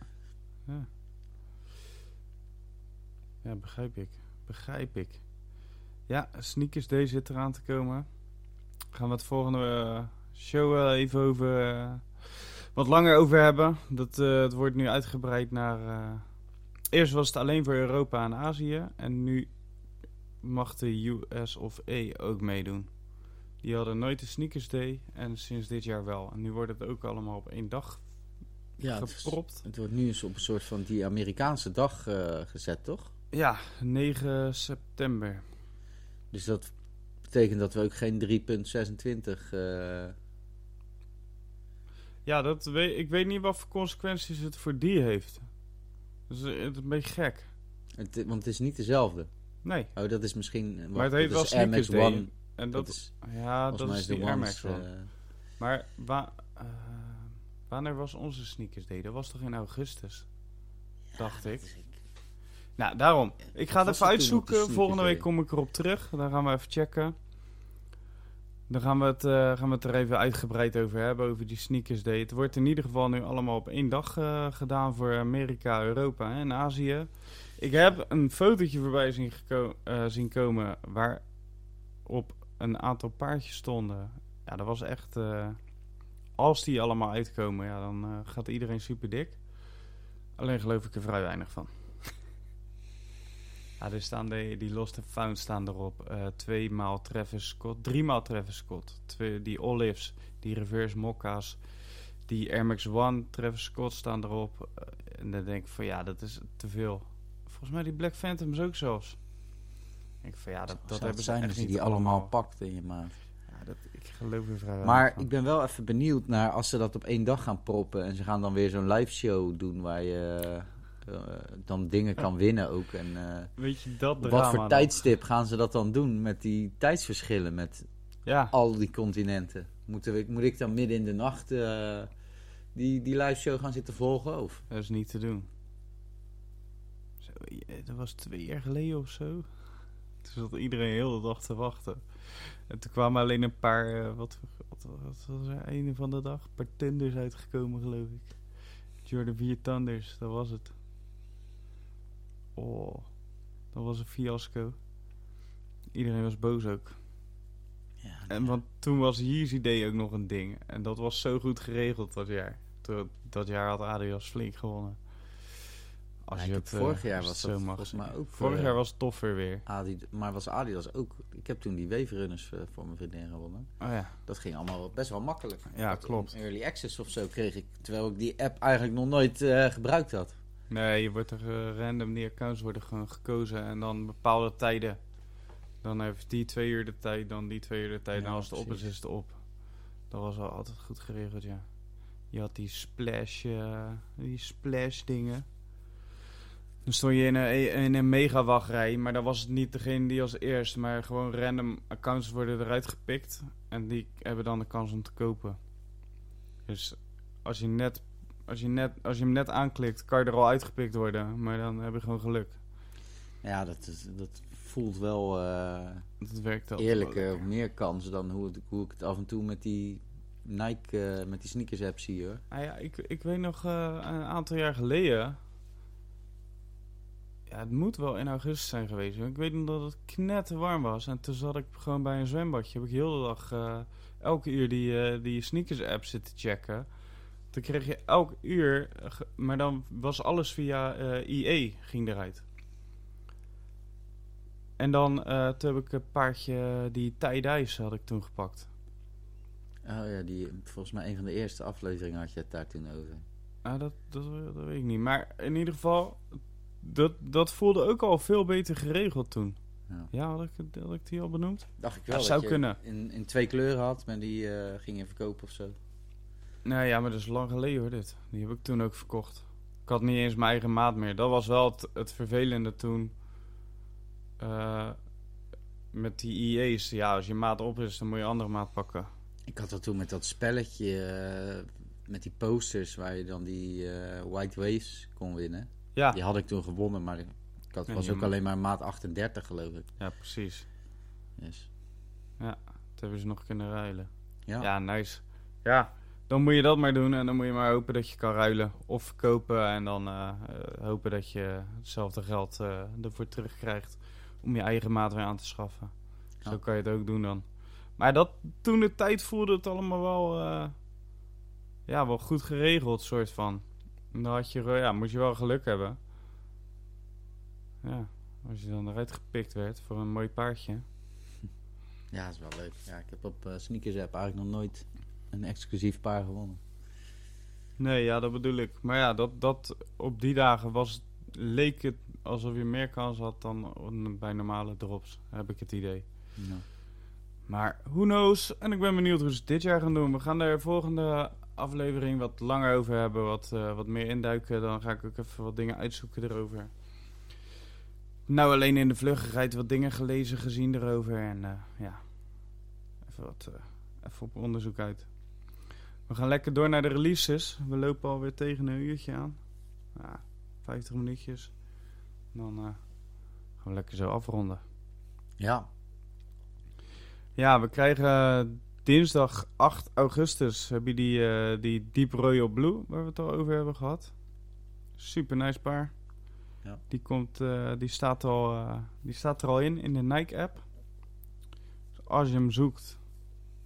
[SPEAKER 1] begrijp ik. Begrijp ik. Ja, Sneakers Day zit eraan te komen. Gaan we het volgende eh, show even over... eh, wat langer over hebben. Dat, eh, het wordt nu uitgebreid naar... eerst was het alleen voor Europa en Azië. En nu mag de US of A ook meedoen. Die hadden nooit de Sneakers Day. En sinds dit jaar wel. En nu wordt het ook allemaal op één dag
[SPEAKER 2] Ja, het, is-
[SPEAKER 1] gepropt.
[SPEAKER 2] het wordt nu eens op een soort van die Amerikaanse dag gezet, toch?
[SPEAKER 1] Ja, 9 september.
[SPEAKER 2] Dus dat betekent dat we ook geen 3.26... eh
[SPEAKER 1] Ja, dat weet, ik weet niet wat voor consequenties het voor die heeft. Dus het is een beetje gek.
[SPEAKER 2] het, want het is niet dezelfde.
[SPEAKER 1] Nee,
[SPEAKER 2] Oh, dat is misschien... wacht,
[SPEAKER 1] maar het heet wel Sneakers Day.
[SPEAKER 2] One.
[SPEAKER 1] En
[SPEAKER 2] Dat,
[SPEAKER 1] dat,
[SPEAKER 2] is,
[SPEAKER 1] ja, dat is die Air Max One.
[SPEAKER 2] eh,
[SPEAKER 1] Maar wa eh, wanneer was onze Sneakers Day? Dat was toch in augustus? dacht ik. Nou, daarom. Ik ga het even uitzoeken. Volgende week kom ik erop terug. Dan gaan we even checken. Dan gaan we, het, eh, gaan we het er even uitgebreid over hebben, over die Sneakers Day. Het wordt in ieder geval nu allemaal op één dag eh, gedaan voor Amerika, Europa en Azië. Ik heb een fotootje voorbij zien, eh, zien komen waar op een aantal paardjes stonden. Ja, dat was echt... als die allemaal uitkomen, ja, dan gaat iedereen super dik. Alleen geloof ik er vrij weinig van. Ja, er staan de, die Lost and Found staan erop. Eh twee maal Travis Scott, drie maal Travis Scott. Twee, die Olives, die Reverse Mokka's, die Air Max One Travis Scott staan erop. Eh, en dan denk ik van ja, dat is te veel. Volgens mij die Black Phantoms ook zelfs. Ik van ja, dat, dat hebben ze
[SPEAKER 2] zijn
[SPEAKER 1] niet
[SPEAKER 2] die allemaal pakt in je maat.
[SPEAKER 1] Ja, dat, ik geloof er vrij
[SPEAKER 2] Maar
[SPEAKER 1] van.
[SPEAKER 2] ik ben wel even benieuwd naar als ze dat op één dag gaan proppen en ze gaan dan weer zo'n live show doen waar je eh, dan dingen kan winnen ook. En eh,
[SPEAKER 1] Weet je dat drama
[SPEAKER 2] wat voor tijdstip gaan ze dat dan doen met die tijdsverschillen met
[SPEAKER 1] Ja,
[SPEAKER 2] al die continenten? Moeten we, moet ik dan midden in de nacht eh, die, die live show gaan zitten volgen? Of?
[SPEAKER 1] dat is niet te doen. Zo, dat was twee jaar geleden of zo. Toen zat iedereen heel de dag te wachten. En toen kwamen alleen een paar, wat, wat, wat was er, een van de dag, een paar tenders uitgekomen geloof ik. Jordan 4 Thunders, dat was het. Oh, dat was een fiasco. Iedereen was boos ook.
[SPEAKER 2] Ja,
[SPEAKER 1] En want toen was Yeezy Day ook nog een ding. En dat was zo goed geregeld dat jaar. Toen, dat jaar had Adidas flink gewonnen. Als je
[SPEAKER 2] het vorig
[SPEAKER 1] eh,
[SPEAKER 2] jaar was dat
[SPEAKER 1] zo mag zeggen.
[SPEAKER 2] ook,
[SPEAKER 1] Vorig
[SPEAKER 2] eh,
[SPEAKER 1] jaar was het toffer weer.
[SPEAKER 2] Maar was Adidas ook. Ik heb toen die Wave Runners eh, voor mijn vriendin gewonnen.
[SPEAKER 1] Oh ja,
[SPEAKER 2] Dat ging allemaal best wel makkelijk.
[SPEAKER 1] Ja,
[SPEAKER 2] Dat
[SPEAKER 1] klopt.
[SPEAKER 2] Early access of zo kreeg ik, terwijl ik die app eigenlijk nog nooit gebruikt had.
[SPEAKER 1] Nee, je wordt er eh, random, die accounts worden gewoon gekozen. En dan bepaalde tijden. Dan heeft die twee uur de tijd, dan die twee uur de tijd.
[SPEAKER 2] Ja,
[SPEAKER 1] en als het op is, is het op. Dat was wel altijd goed geregeld, ja. Je had die splash, eh, die splash dingen. Dan stond je in een, in een mega wachtrij, maar dan was het niet degene die als eerst, maar gewoon random accounts worden eruit gepikt. En die hebben dan de kans om te kopen. Dus als je, net, als je, net, als je hem net aanklikt, kan je er al uitgepikt worden. Maar dan heb je gewoon geluk.
[SPEAKER 2] Ja, dat, is, dat voelt wel eh
[SPEAKER 1] Dat werkt
[SPEAKER 2] eerlijker,
[SPEAKER 1] lekker.
[SPEAKER 2] meer kans dan hoe, het- hoe ik het af en toe met die Nike, eh, met die sneakers app zie hoor.
[SPEAKER 1] Ah ja, ik, ik weet nog eh, een aantal jaar geleden. Ja, het moet wel in augustus zijn geweest. hoor. Ik weet nog dat het knetter warm was. En toen zat ik gewoon bij een zwembadje. Heb ik heel de dag, eh, elke uur die, eh, die sneakers app zitten checken. Toen kreeg je elk uur, eh, maar dan was alles via eh, IE ging eruit. En dan eh, toen heb ik een paardje, die tie-dyes had ik toen gepakt.
[SPEAKER 2] Oh ja, die, volgens mij een van de eerste afleveringen had je het daar toen over.
[SPEAKER 1] Ah, dat, dat, dat weet ik niet. Maar in ieder geval, dat, dat voelde ook al veel beter geregeld toen.
[SPEAKER 2] Ja.
[SPEAKER 1] Ja, had ik, had ik die al benoemd?
[SPEAKER 2] Dacht ik
[SPEAKER 1] Ja,
[SPEAKER 2] wel dat
[SPEAKER 1] zou kunnen.
[SPEAKER 2] In, in twee kleuren had, maar die eh, ging je verkopen of zo.
[SPEAKER 1] Nee, ja, maar dat is lang geleden hoor, dit. Die heb ik toen ook verkocht. Ik had niet eens mijn eigen maat meer. Dat was wel het, het vervelende toen. eh, met die IE's. Ja, als je maat op is, dan moet je een andere maat pakken.
[SPEAKER 2] Ik had dat toen met dat spelletje, eh, met die posters waar je dan die eh, White Waves kon winnen.
[SPEAKER 1] Ja,
[SPEAKER 2] Die had ik toen gewonnen, maar ik had,
[SPEAKER 1] Ja,
[SPEAKER 2] was ook alleen maar maat 38 geloof ik.
[SPEAKER 1] ja precies.
[SPEAKER 2] Yes.
[SPEAKER 1] Dat hebben ze nog kunnen ruilen.
[SPEAKER 2] Ja.
[SPEAKER 1] Ja, nice. Ja, dan moet je dat maar doen en dan moet je maar hopen dat je kan ruilen of verkopen en dan eh, eh, hopen dat je hetzelfde geld eh, ervoor terugkrijgt om je eigen maat weer aan te schaffen. Zo kan je het ook doen dan. Maar dat, toen de tijd voelde het allemaal wel, ja, wel goed geregeld, soort van. En dan had je, ja, moet je wel geluk hebben. Ja, als je dan eruit gepikt werd voor een mooi paardje.
[SPEAKER 2] Ja, dat is wel leuk. Ja, ik heb op Sneakers App eigenlijk nog nooit een exclusief paar gewonnen.
[SPEAKER 1] Nee, ja, dat bedoel ik. Maar ja, dat, dat op die dagen was, leek het alsof je meer kans had dan bij normale drops, heb ik het idee.
[SPEAKER 2] Ja.
[SPEAKER 1] Maar who knows? En ik ben benieuwd hoe ze het dit jaar gaan doen. We gaan daar de volgende aflevering wat langer over hebben, wat, eh, wat meer induiken. Dan ga ik ook even wat dingen uitzoeken erover. Nou, alleen in de vluggigheid wat dingen gelezen, gezien erover. En eh, ja, even, wat, eh, even op onderzoek uit. We gaan lekker door naar de releases. We lopen alweer tegen een uurtje aan. Ja, 50 minuutjes. Dan eh, gaan we lekker zo afronden.
[SPEAKER 2] ja,
[SPEAKER 1] Ja, we krijgen dinsdag 8 augustus heb je die, eh, die Deep Royal Blue, waar we het al over hebben gehad. Super nice paar.
[SPEAKER 2] Ja.
[SPEAKER 1] Die, komt, eh, die, staat al, eh, die staat er al in, in de Nike app. Dus als je hem zoekt,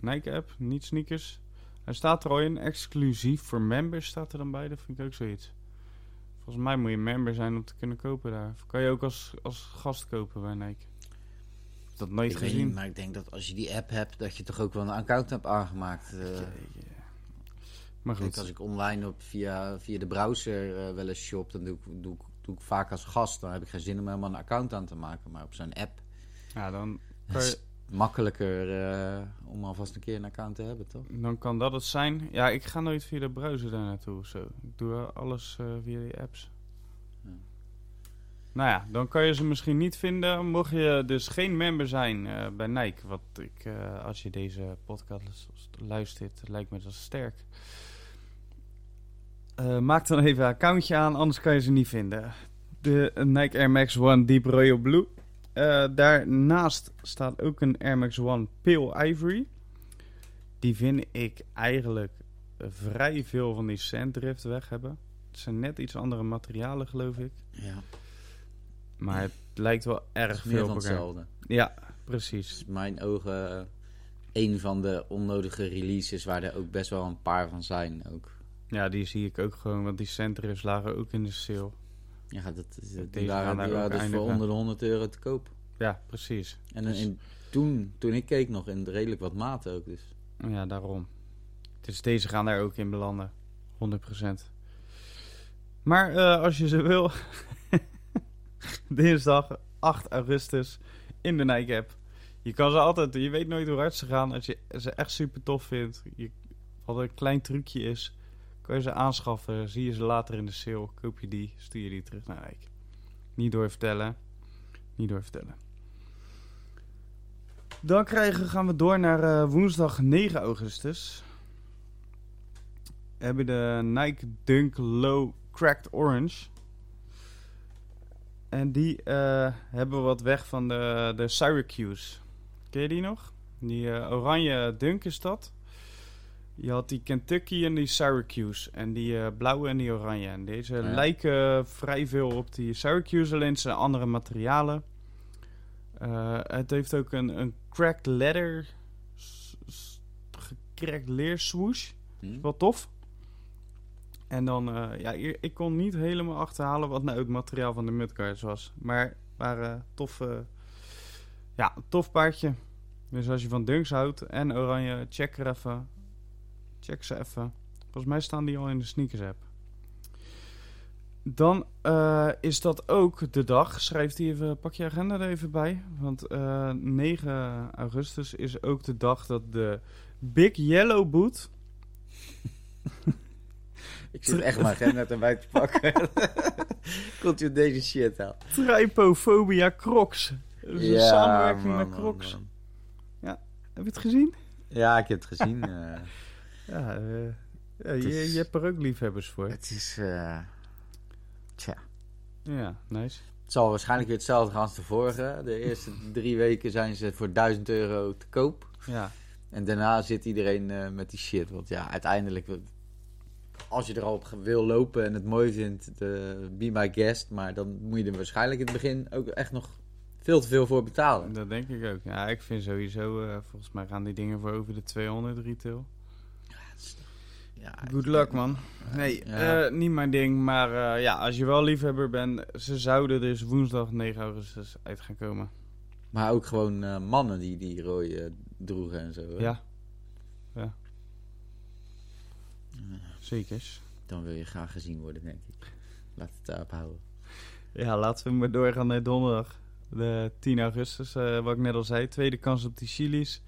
[SPEAKER 1] Nike app, niet sneakers. Hij staat er al in, exclusief voor members staat er dan bij, dat vind ik ook zoiets. Volgens mij moet je member zijn om te kunnen kopen daar. Of kan je ook als, als gast kopen bij Nike? Ik Dat nooit
[SPEAKER 2] Ik
[SPEAKER 1] gezien.
[SPEAKER 2] niet, maar ik denk dat als je die app hebt, dat je toch ook wel een account hebt aangemaakt.
[SPEAKER 1] Jeetje. Maar goed,
[SPEAKER 2] als ik online op, via, via de browser eh, wel eens shop, dan doe ik, doe, ik, doe ik vaak als gast. Dan heb ik geen zin om helemaal een account aan te maken. Maar op zo'n app
[SPEAKER 1] ja, dan, kan je,
[SPEAKER 2] makkelijker eh, om alvast een keer een account te hebben, toch?
[SPEAKER 1] dan kan dat het zijn. Ja, ik ga nooit via de browser daar naartoe of zo. Ik doe alles eh, via die apps.
[SPEAKER 2] Ja.
[SPEAKER 1] Nou ja, dan kan je ze misschien niet vinden. Mocht je dus geen member zijn eh, bij Nike. Wat ik, als je deze podcast luistert, lijkt me dat sterk. Maak dan even een accountje aan, anders kan je ze niet vinden. De Nike Air Max One Deep Royal Blue. Eh, daarnaast staat ook een Air Max One Pale Ivory. Die vind ik eigenlijk vrij veel van die Sanddrift weg hebben. Het zijn net iets andere materialen, geloof ik.
[SPEAKER 2] Ja,
[SPEAKER 1] Maar het lijkt wel erg veel
[SPEAKER 2] van
[SPEAKER 1] op
[SPEAKER 2] hetzelfde.
[SPEAKER 1] Ja, precies.
[SPEAKER 2] in mijn ogen eh, een van de onnodige releases waar er ook best wel een paar van zijn. Ook.
[SPEAKER 1] Ja, die zie ik ook gewoon, want die Sanddrifts lagen ook in de sale.
[SPEAKER 2] Ja, dat, dat- die waren,
[SPEAKER 1] daar
[SPEAKER 2] dus voor onder de 100 euro te koop.
[SPEAKER 1] Ja, precies.
[SPEAKER 2] En,
[SPEAKER 1] Dus-
[SPEAKER 2] en toen, toen ik keek nog in redelijk wat maten ook. Dus.
[SPEAKER 1] Ja, daarom. Dus deze gaan daar ook in belanden. 100%. Maar eh, als je ze wil, dinsdag 8 augustus in de Nike app. Je kan ze altijd, je weet nooit hoe hard ze gaan. Als je ze echt super tof vindt, je, wat een klein trucje is, kan je ze aanschaffen. Zie je ze later in de sale, koop je die, stuur je die terug naar Nike. Niet doorvertellen. Niet doorvertellen. Dan krijgen, gaan we door naar eh, woensdag 9 augustus. We hebben de Nike Dunk Low Cracked Orange. En die eh, hebben we wat weg van de, de Syracuse. Ken je die nog? Die eh, oranje dunk is dat. Je had die Kentucky en die Syracuse. En die eh, blauwe en die oranje. En deze
[SPEAKER 2] Ja.
[SPEAKER 1] lijken vrij veel op die Syracuse, alleen zijn andere materialen. Eh, het heeft ook een, een cracked leather, gecrackt leer swoosh.
[SPEAKER 2] Hm?
[SPEAKER 1] Wel tof. En dan, eh, ja, ik kon niet helemaal achterhalen wat nou het materiaal van de mudguards was. Maar waren tof, eh, ja, tof paardje. Dus als je van Dunks houdt en oranje, check er even. Check ze even. Volgens mij staan die al in de sneakers app. Dan eh, is dat ook de dag. Schrijf die even, pak je agenda er even bij. Want eh, 9 augustus is ook de dag dat de Big Yellow Boot
[SPEAKER 2] Ik zit echt mijn agenda erbij te pakken. Komt u deze shit aan?
[SPEAKER 1] Trypophobia Crocs. Is een samenwerking
[SPEAKER 2] man,
[SPEAKER 1] met
[SPEAKER 2] man,
[SPEAKER 1] Crocs.
[SPEAKER 2] man.
[SPEAKER 1] Heb je het gezien?
[SPEAKER 2] Ja, ik heb het gezien.
[SPEAKER 1] Ja, eh, ja je,
[SPEAKER 2] is-
[SPEAKER 1] je hebt er ook liefhebbers voor.
[SPEAKER 2] het is... eh, tja.
[SPEAKER 1] Ja, nice.
[SPEAKER 2] Het zal waarschijnlijk weer hetzelfde gaan als de vorige. De eerste drie weken zijn ze voor 1000 euro te koop.
[SPEAKER 1] Ja,
[SPEAKER 2] En daarna zit iedereen eh, met die shit. Want ja, uiteindelijk, als je er al op wil lopen en het mooi vindt, de, be my guest. Maar dan moet je er waarschijnlijk in het begin ook echt nog veel te veel voor betalen.
[SPEAKER 1] dat denk ik ook. Ja, ik vind sowieso, volgens mij gaan die dingen voor over de 200 retail.
[SPEAKER 2] Ja,
[SPEAKER 1] Good luck, man. Nee,
[SPEAKER 2] Ja.
[SPEAKER 1] eh, niet mijn ding. Maar eh, ja, als je wel liefhebber bent, ze zouden dus woensdag 9 augustus uit gaan komen.
[SPEAKER 2] Maar ook gewoon eh, mannen die die rooi eh, droegen en zo. hè?
[SPEAKER 1] Ja. Ja. Zekers.
[SPEAKER 2] Dan wil je graag gezien worden, denk ik. Laat het daarop houden.
[SPEAKER 1] Ja, laten we maar doorgaan naar donderdag. De 10 augustus, wat ik net al zei. Tweede kans op die chilies.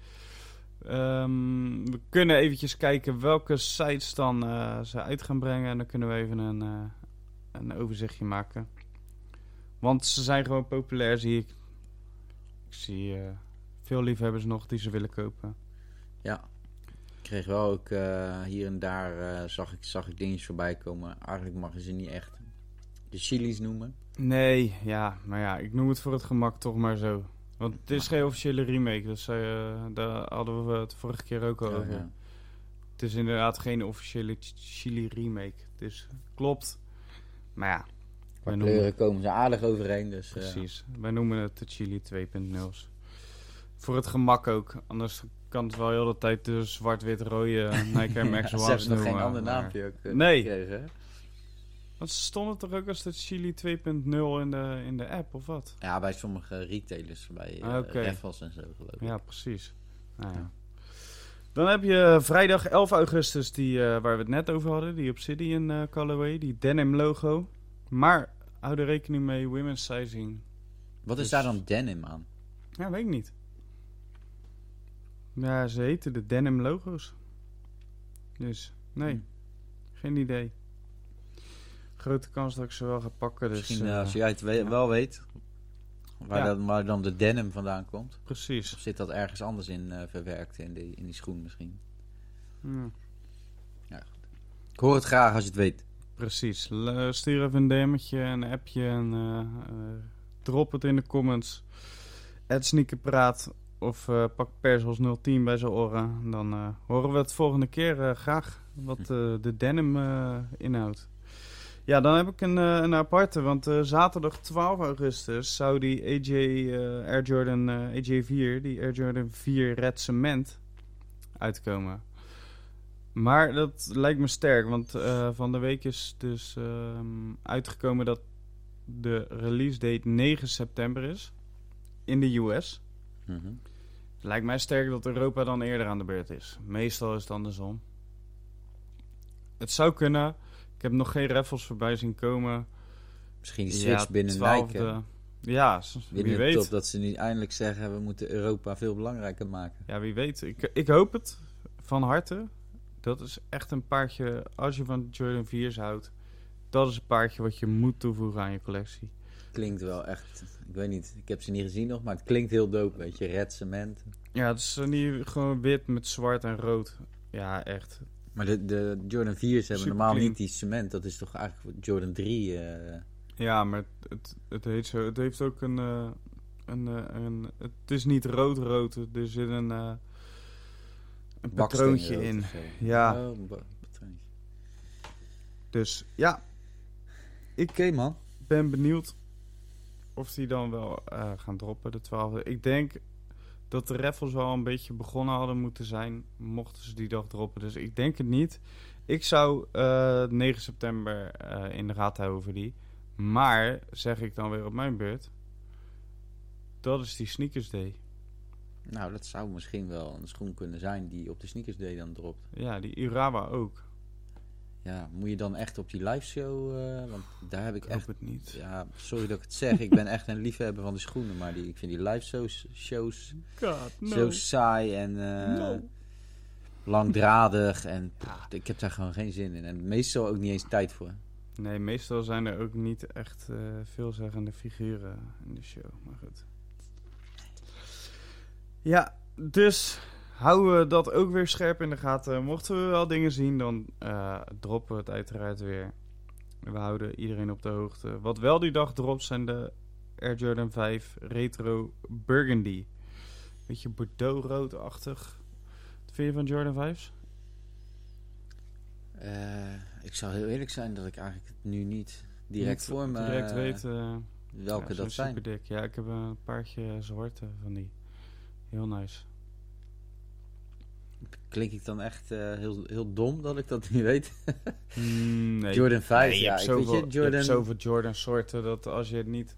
[SPEAKER 1] Ehm, we kunnen eventjes kijken welke sites dan eh, ze uit gaan brengen. En dan kunnen we even een, eh, een overzichtje maken. Want ze zijn gewoon populair, zie ik. Ik zie eh, veel liefhebbers nog die ze willen kopen.
[SPEAKER 2] Ja. Ik kreeg wel ook hier en daar zag, ik, zag ik dingetjes voorbij komen. Eigenlijk mag je ze niet echt de chilies noemen.
[SPEAKER 1] Nee, ja, maar ja, ik noem het voor het gemak toch maar zo. Want het is geen officiële remake, dus eh, daar hadden we het vorige keer ook al
[SPEAKER 2] Ja,
[SPEAKER 1] over.
[SPEAKER 2] ja.
[SPEAKER 1] Het is inderdaad geen officiële ch- Chili remake. Dus klopt. Maar ja,
[SPEAKER 2] Qua kleuren komen ze aardig overeen. Dus, eh,
[SPEAKER 1] precies. Wij noemen het de Chili 2.0's. Voor het gemak ook. Anders kan het wel heel de tijd de zwart-wit-rode Nike Air Max
[SPEAKER 2] ja, ze hebben nog geen ander naampje ook eh,
[SPEAKER 1] Nee.
[SPEAKER 2] gekregen.
[SPEAKER 1] Want ze stonden toch ook als de Chili 2.0 in de, in de app, of wat?
[SPEAKER 2] Ja, bij sommige retailers, bij uh, en zo geloof ik.
[SPEAKER 1] Ja, precies. Nou ja. Dan heb je vrijdag 11 augustus, die, eh, waar we het net over hadden, die Obsidian eh colorway, die denim logo. Maar hou er rekening mee, women's sizing.
[SPEAKER 2] Wat is daar dan denim aan?
[SPEAKER 1] Ja, weet ik niet. Ja, ze heten de denim logo's. Dus, nee,
[SPEAKER 2] Hm.
[SPEAKER 1] geen idee. Grote kans dat ik ze wel ga pakken, dus...
[SPEAKER 2] Misschien
[SPEAKER 1] eh,
[SPEAKER 2] eh, als jij het we-
[SPEAKER 1] ja.
[SPEAKER 2] wel weet, waar,
[SPEAKER 1] Ja.
[SPEAKER 2] dan, waar dan de denim vandaan komt.
[SPEAKER 1] Precies.
[SPEAKER 2] Of zit dat ergens anders in eh, verwerkt in die, in die schoen misschien?
[SPEAKER 1] Ja.
[SPEAKER 2] Ik hoor het graag als je het weet.
[SPEAKER 1] Precies. L- Stuur even een DM'tje, een appje en drop het in de comments. Het sneakerpraat of eh, pak Persels 010 bij zijn oren. Dan horen we het volgende keer graag wat eh, de denim inhoudt. Ja, dan heb ik een, eh, een aparte, want eh, zaterdag 12 augustus zou die AJ eh, Air Jordan eh, AJ4, die Air Jordan 4 Red Cement, uitkomen. Maar dat lijkt me sterk, want van de week is dus ehm, uitgekomen dat de release date 9 september is in de US.
[SPEAKER 2] Mhm.
[SPEAKER 1] Lijkt mij sterk dat Europa dan eerder aan de beurt is. Meestal is het andersom. Het zou kunnen. Ik heb nog geen raffles voorbij zien komen.
[SPEAKER 2] Misschien die switch binnen
[SPEAKER 1] 12e.
[SPEAKER 2] Nike. hè?
[SPEAKER 1] Ja, wie
[SPEAKER 2] Binnen
[SPEAKER 1] weet.
[SPEAKER 2] top dat ze nu eindelijk zeggen we moeten Europa veel belangrijker maken.
[SPEAKER 1] Ja, wie weet. Ik, ik hoop het van harte. Dat is echt een paardje, als je van Jordan 4's houdt, dat is een paardje wat je moet toevoegen aan je collectie.
[SPEAKER 2] Klinkt wel echt, ik weet niet, ik heb ze niet gezien nog, maar het klinkt heel dope, weet je, red cement.
[SPEAKER 1] Ja, het is niet gewoon wit met zwart en rood. Ja, echt.
[SPEAKER 2] Maar de, de Jordan 4's hebben normaal
[SPEAKER 1] clean.
[SPEAKER 2] niet die cement, dat is toch eigenlijk Jordan 3. eh,
[SPEAKER 1] Ja, maar het, het, het, heet zo, het heeft ook een, eh, een, eh, een... Het is niet rood-rood. Er zit een, een patroontje in. Ja.
[SPEAKER 2] Oh, patroontje.
[SPEAKER 1] Dus ja,
[SPEAKER 2] Oké man.
[SPEAKER 1] ben benieuwd of die dan wel gaan droppen, de 12e. Ik denk dat de raffles wel een beetje begonnen hadden moeten zijn, mochten ze die dag droppen. Dus ik denk het niet. Ik zou eh 9 september eh, in de houden voor die. Maar, zeg ik dan weer op mijn beurt, dat is die Sneakers Day.
[SPEAKER 2] Nou, dat zou misschien wel een schoen kunnen zijn die op de sneakers day dan dropt.
[SPEAKER 1] Ja, die Urawa ook.
[SPEAKER 2] Ja, moet je dan echt op die live show, eh, want daar heb ik
[SPEAKER 1] Ik
[SPEAKER 2] echt
[SPEAKER 1] het niet.
[SPEAKER 2] Ja, sorry dat ik het zeg. Ik ben echt een liefhebber van de schoenen. Maar die, ik vind die live shows, shows
[SPEAKER 1] God,
[SPEAKER 2] zo saai en eh,
[SPEAKER 1] No.
[SPEAKER 2] langdradig. En pff, ik heb daar gewoon geen zin in. En meestal ook niet eens tijd voor.
[SPEAKER 1] Nee, meestal zijn er ook niet echt eh, veelzeggende figuren in de show. Maar goed. Ja, dus houden we dat ook weer scherp in de gaten. Mochten we wel dingen zien, dan eh, droppen we het uiteraard weer. We houden iedereen op de hoogte. Wat wel die dag dropt zijn de Air Jordan 5 Retro Burgundy. Beetje Bordeaux-roodachtig. Wat vind je van Jordan 5's?
[SPEAKER 2] Eh, ik zou heel eerlijk zijn dat ik eigenlijk het nu niet direct
[SPEAKER 1] Niet
[SPEAKER 2] voor me
[SPEAKER 1] direct
[SPEAKER 2] eh,
[SPEAKER 1] weet
[SPEAKER 2] welke
[SPEAKER 1] ja,
[SPEAKER 2] dat zijn.
[SPEAKER 1] Superdik. Ja, ik heb een paardje zwarte van die. Heel nice.
[SPEAKER 2] Klink ik dan echt eh, heel, heel dom dat ik dat niet weet?
[SPEAKER 1] Mm, nee.
[SPEAKER 2] Jordan 5,
[SPEAKER 1] Nee, je
[SPEAKER 2] ja.
[SPEAKER 1] hebt zoveel,
[SPEAKER 2] weet je,
[SPEAKER 1] je
[SPEAKER 2] Jordan
[SPEAKER 1] hebt zoveel Jordan soorten dat als je het niet...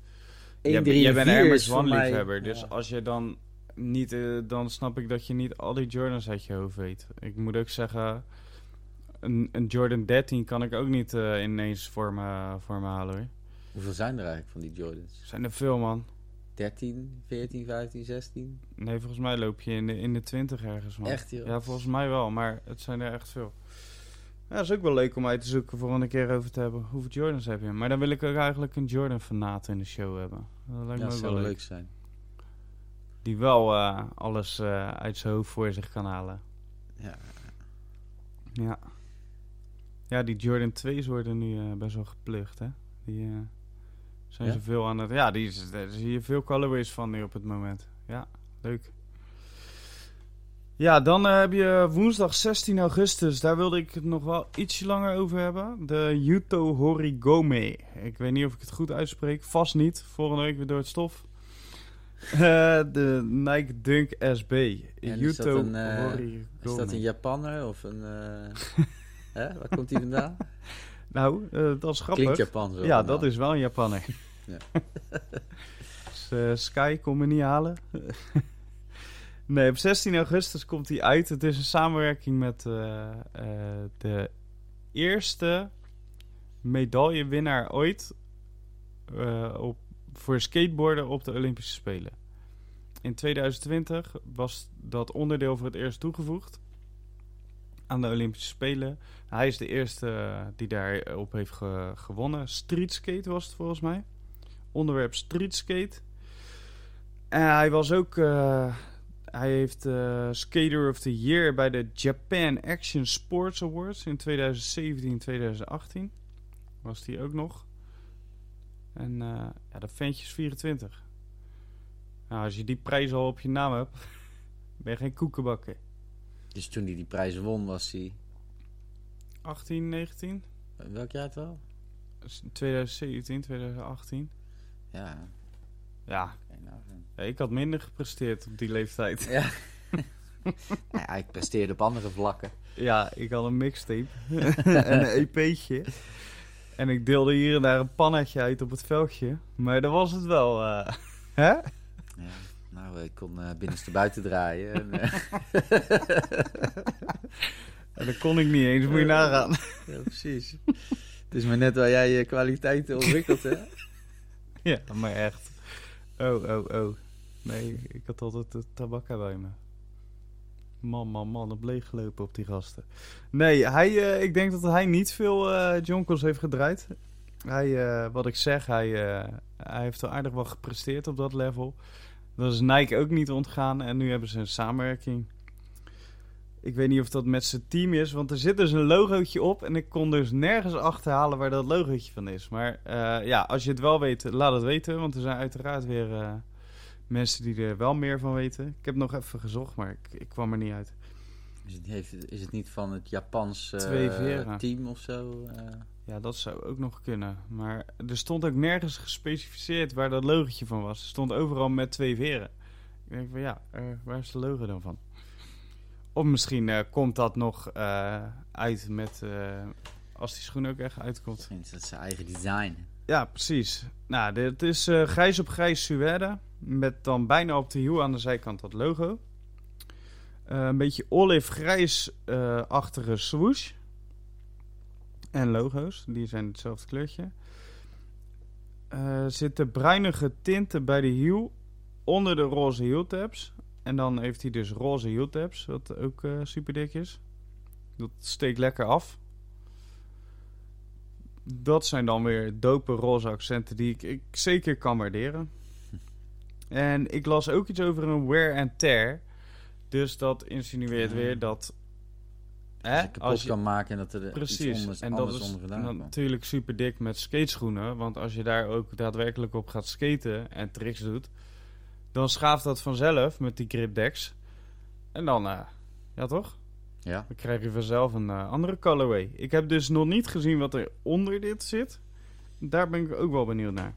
[SPEAKER 2] 1,
[SPEAKER 1] jij,
[SPEAKER 2] 3
[SPEAKER 1] jij
[SPEAKER 2] en
[SPEAKER 1] bent een
[SPEAKER 2] 4
[SPEAKER 1] Air
[SPEAKER 2] is
[SPEAKER 1] Max
[SPEAKER 2] voor
[SPEAKER 1] One
[SPEAKER 2] mij-
[SPEAKER 1] liefhebber. Dus
[SPEAKER 2] ja.
[SPEAKER 1] als je dan niet... eh, dan snap ik dat je niet al die Jordans uit je hoofd weet. Ik moet ook zeggen... Een, een Jordan 13 kan ik ook niet eh, ineens voor me, voor me halen hoor.
[SPEAKER 2] Hoeveel zijn er eigenlijk van die Jordans?
[SPEAKER 1] Zijn er veel man.
[SPEAKER 2] 13, 14, 15, 16?
[SPEAKER 1] Nee, volgens mij loop je in de, in de 20 ergens man.
[SPEAKER 2] Echt, joh?
[SPEAKER 1] Ja, volgens mij wel, maar het zijn er echt veel. Ja, dat is ook wel leuk om uit te zoeken voor een keer over te hebben. Hoeveel Jordans heb je? Maar dan wil ik ook eigenlijk een Jordan-fanaat in de show hebben. Dat lijkt
[SPEAKER 2] Ja,
[SPEAKER 1] me ook wel
[SPEAKER 2] leuk
[SPEAKER 1] leuk.
[SPEAKER 2] zijn.
[SPEAKER 1] Die wel eh, alles eh, uit zijn hoofd voor zich kan halen.
[SPEAKER 2] Ja.
[SPEAKER 1] Ja. Ja, die Jordan 2's worden nu eh, best wel geplucht, hè? Die zijn
[SPEAKER 2] Ja?
[SPEAKER 1] ze veel aan het... Ja, die, is- daar zie je veel colorways van nu op het moment. Ja, leuk. Ja, dan eh, heb je woensdag 16 augustus. Daar wilde ik het nog wel ietsje langer over hebben. De Yuto Horigome. Ik weet niet of ik het goed uitspreek. Vast niet. Volgende week weer door het stof. Eh, de Nike Dunk SB.
[SPEAKER 2] En is dat
[SPEAKER 1] Yuto
[SPEAKER 2] een, eh,
[SPEAKER 1] Horigome.
[SPEAKER 2] Is dat een Japanner of een... hè? Waar komt hij vandaan?
[SPEAKER 1] Nou, dat is grappig.
[SPEAKER 2] Klinkt Japans.
[SPEAKER 1] Ja, dat is wel een Japanner.
[SPEAKER 2] Ja.
[SPEAKER 1] dus, eh, Sky kon me niet halen. nee, op 16 augustus komt hij uit. Het is een samenwerking met eh, eh, de eerste medaillewinnaar ooit op, voor skateboarden op de Olympische Spelen. In 2020 was dat onderdeel voor het eerst toegevoegd aan de Olympische Spelen. Hij is de eerste die daarop heeft ge- gewonnen. Street skate was het volgens mij. Onderwerp street skate. En hij was ook. eh, hij heeft eh, Skater of the Year bij de Japan Action Sports Awards in 2017 2018. Was die ook nog. En eh ja, dat ventje is 24. Nou, als je die prijs al op je naam hebt, ben je geen koekenbakker.
[SPEAKER 2] Dus toen hij die prijs won, was hij...
[SPEAKER 1] 18, 19?
[SPEAKER 2] Welk jaar het wel?
[SPEAKER 1] 2017, 2018.
[SPEAKER 2] Ja. Nou, eh.
[SPEAKER 1] ja, ik had minder gepresteerd op die leeftijd.
[SPEAKER 2] Ja. Nou ja, ik presteerde op andere vlakken.
[SPEAKER 1] Ja, ik had een mixtape en een EP'tje. En ik deelde hier en daar een pannetje uit op het veldje. Maar dat was het wel. eh. hè?
[SPEAKER 2] Ja. Nou, ik kon eh, binnenste buiten draaien. En, eh,
[SPEAKER 1] En dat kon ik niet eens, moet je nagaan.
[SPEAKER 2] ja, precies. Het is maar net waar jij je kwaliteiten ontwikkelt, hè?
[SPEAKER 1] Ja, maar echt. Oh, oh, oh. Nee, ik had altijd de tabakka bij me. Man, man, man, op leeg gelopen op die gasten. Nee, hij, eh, ik denk dat hij niet veel eh jonkels heeft gedraaid. Hij, eh, wat ik zeg, hij, hij heeft wel aardig wel gepresteerd op dat level. Dat is Nike ook niet ontgaan en nu hebben ze een samenwerking. Ik weet niet of dat met zijn team is, want er zit dus een logootje op en ik kon dus nergens achterhalen waar dat logootje van is. Maar eh, ja, als je het wel weet, laat het weten, want er zijn uiteraard weer eh, mensen die er wel meer van weten. Ik heb nog even gezocht, maar ik, ik kwam er niet uit.
[SPEAKER 2] Is het, heeft, is het niet van het Japans
[SPEAKER 1] veren.
[SPEAKER 2] team of zo?
[SPEAKER 1] Ja, dat zou ook nog kunnen. Maar er stond ook nergens gespecificeerd waar dat logootje van was. Er stond overal met twee veren. Ik denk van ja, waar is de logo dan van? Of misschien eh, komt dat nog eh, uit met... eh, als die schoen ook echt uitkomt.
[SPEAKER 2] Misschien is dat zijn eigen design.
[SPEAKER 1] Ja, precies. Nou, dit is grijs op grijs suède. Met dan bijna op de hiel aan de zijkant dat logo. Een beetje olive-grijs-achtige swoosh. En logo's, die zijn hetzelfde kleurtje. Eh zitten bruinige tinten bij de hiel onder de roze hieltabs. En dan heeft hij dus roze hieltabs, wat ook eh, super dik is. Dat steekt lekker af. Dat zijn dan weer dope roze accenten die ik, ik zeker kan waarderen. En ik las ook iets over een wear and tear. Dus dat insinueert
[SPEAKER 2] Ja.
[SPEAKER 1] weer dat...
[SPEAKER 2] Als
[SPEAKER 1] Hè,
[SPEAKER 2] je kapot kan maken en dat er
[SPEAKER 1] Precies,
[SPEAKER 2] anders,
[SPEAKER 1] en dat is
[SPEAKER 2] onder gedaan komt.
[SPEAKER 1] natuurlijk super dik met skateschoenen. Want als je daar ook daadwerkelijk op gaat skaten en tricks doet, dan schaaft dat vanzelf met die gripdecks. En dan, eh, ja toch?
[SPEAKER 2] Ja.
[SPEAKER 1] Dan krijg je vanzelf een eh, andere colorway. Ik heb dus nog niet gezien wat er onder dit zit. Daar ben ik ook wel benieuwd naar.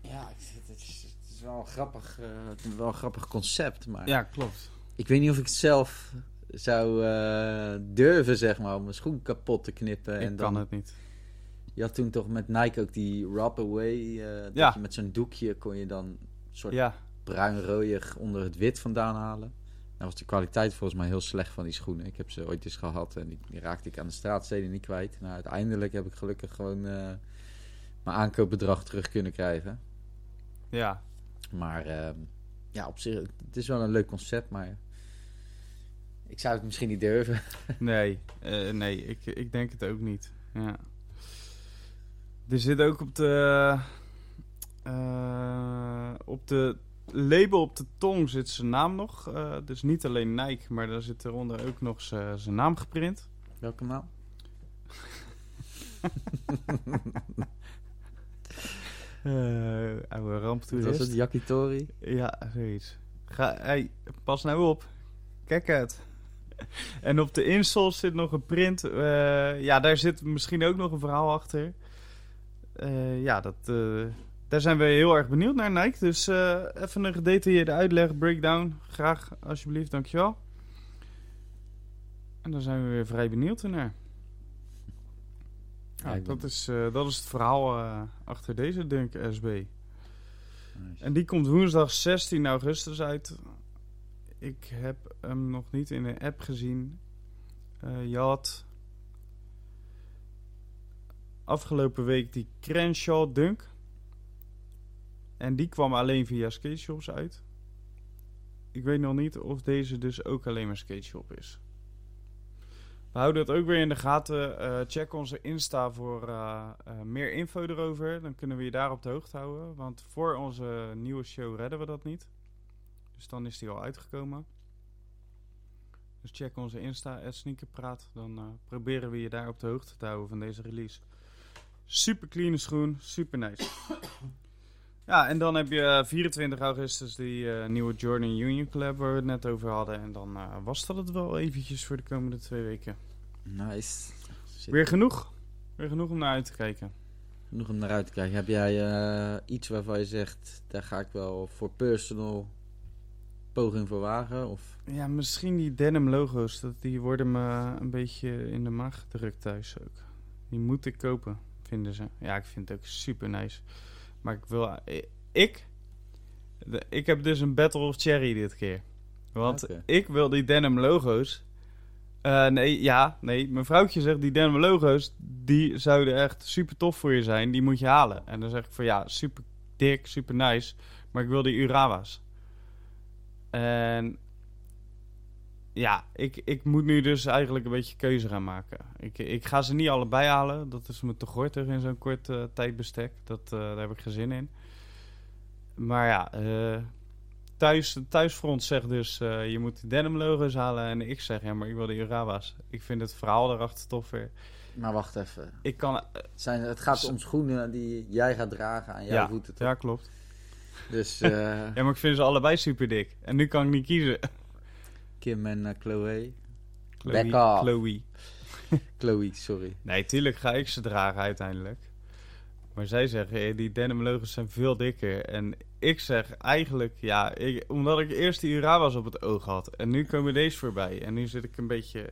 [SPEAKER 2] Ja, het is, het is wel een grappig, eh, het is wel een grappig concept, maar
[SPEAKER 1] Ja, klopt.
[SPEAKER 2] ik weet niet of ik het zelf zou eh, durven, zeg maar, om mijn schoen kapot te knippen.
[SPEAKER 1] Ik
[SPEAKER 2] en
[SPEAKER 1] kan
[SPEAKER 2] dan,
[SPEAKER 1] het niet.
[SPEAKER 2] Je had toen toch met Nike ook die Rub Away, eh, dat
[SPEAKER 1] Ja.
[SPEAKER 2] je met zo'n doekje kon je dan soort
[SPEAKER 1] Ja,
[SPEAKER 2] bruin-rooiig onder het wit vandaan halen. Nou was de kwaliteit volgens mij heel slecht van die schoenen. Ik heb ze ooit eens gehad en die, die raakte ik aan de straatsteden niet kwijt. Nou, uiteindelijk heb ik gelukkig gewoon eh, mijn aankoopbedrag terug kunnen krijgen.
[SPEAKER 1] ja.
[SPEAKER 2] Maar ehm, ja, op zich, het is wel een leuk concept, maar ik zou het misschien niet durven.
[SPEAKER 1] Nee, eh, nee ik, ik denk het ook niet. Ja. Er zit ook op de, eh, op de label op de tong zit zijn naam nog. Eh, dus niet alleen Nike, maar daar zit eronder ook nog zijn naam geprint.
[SPEAKER 2] Welke naam?
[SPEAKER 1] Eh oude
[SPEAKER 2] Dat
[SPEAKER 1] ramptoerist.
[SPEAKER 2] was het Yakitori.
[SPEAKER 1] Ja, zoiets. Ga, hey, pas nou op. Kijk uit. En op de insole zit nog een print. ja, daar zit misschien ook nog een verhaal achter. Ja, dat, daar zijn we heel erg benieuwd naar, Nike. Dus eh, even een gedetailleerde uitleg, breakdown. Graag, alsjeblieft, dankjewel. En dan zijn we weer vrij benieuwd naar. Ja,
[SPEAKER 2] ik ben-
[SPEAKER 1] dat, is, eh, dat is het verhaal eh, achter deze Dunk SB.
[SPEAKER 2] Nice.
[SPEAKER 1] En die komt woensdag 16 augustus uit. Ik heb hem nog niet in de app gezien. Je had afgelopen week die Crenshaw Dunk. En die kwam alleen via skate shops uit. Ik weet nog niet of deze dus ook alleen maar skate shop is. We houden het ook weer in de gaten. Eh, check onze Insta voor eh, eh, meer info erover. Dan kunnen we je daar op de hoogte houden. Want voor onze nieuwe show redden we dat niet. Dus dan is die al uitgekomen. Dus check onze Insta, Sneakerpraat. Dan proberen we je daar op de hoogte te houden van deze release. Super clean schoen, super nice. Ja, en dan heb je eh, 24 augustus die eh, nieuwe Jordan Union Collab waar we het net over hadden. En dan eh, was dat het wel eventjes voor de komende twee weken.
[SPEAKER 2] Nice.
[SPEAKER 1] Weer genoeg. Weer genoeg om naar uit te kijken.
[SPEAKER 2] Genoeg om naar uit te kijken. Heb jij eh, iets waarvan je zegt, daar ga ik wel voor personal poging voor wagen? Of
[SPEAKER 1] Ja, misschien die denim logo's. Dat, die worden me een beetje in de maag gedrukt thuis ook. Die moet ik kopen, vinden ze. Ja, ik vind het ook super nice. Maar ik wil... Ik... de- Ik heb dus een Battle of Cherry dit keer. Want ik wil die denim logo's... Eh, nee, ja, nee. Mijn vrouwtje zegt die denim logo's... Die zouden echt super tof voor je zijn. Die moet je halen. En dan zeg ik van ja, super dik, super nice. Maar ik wil die Urawa's. En ja, ik, ik moet nu dus eigenlijk een beetje keuze gaan maken. Ik, ik ga ze niet allebei halen. Dat is me te gortig in zo'n kort eh, tijdbestek. Dat, eh, daar heb ik geen zin in. Maar ja, eh, thuis, thuisfront zegt dus... je moet de denim logo's halen. En ik zeg, ja, maar ik wil de Urawa's. Ik vind het verhaal daarachter toffer.
[SPEAKER 2] Maar wacht even.
[SPEAKER 1] Ik kan...
[SPEAKER 2] Het, zijn, het gaat om schoenen die jij gaat dragen aan jouw
[SPEAKER 1] ja,
[SPEAKER 2] voeten. toch?
[SPEAKER 1] ja, klopt.
[SPEAKER 2] Dus
[SPEAKER 1] Ja, maar ik vind ze allebei super dik. En nu kan ik niet kiezen.
[SPEAKER 2] Kim en eh, Chloe.
[SPEAKER 1] Chloe,
[SPEAKER 2] Back off.
[SPEAKER 1] Chloe.
[SPEAKER 2] Chloe, sorry.
[SPEAKER 1] Nee, tuurlijk ga ik ze dragen uiteindelijk. Maar zij zeggen, eh, die denim logos zijn veel dikker. En ik zeg eigenlijk, ja, ik, omdat ik eerst die Urawa's op het oog had. En nu komen deze voorbij. En nu zit ik een beetje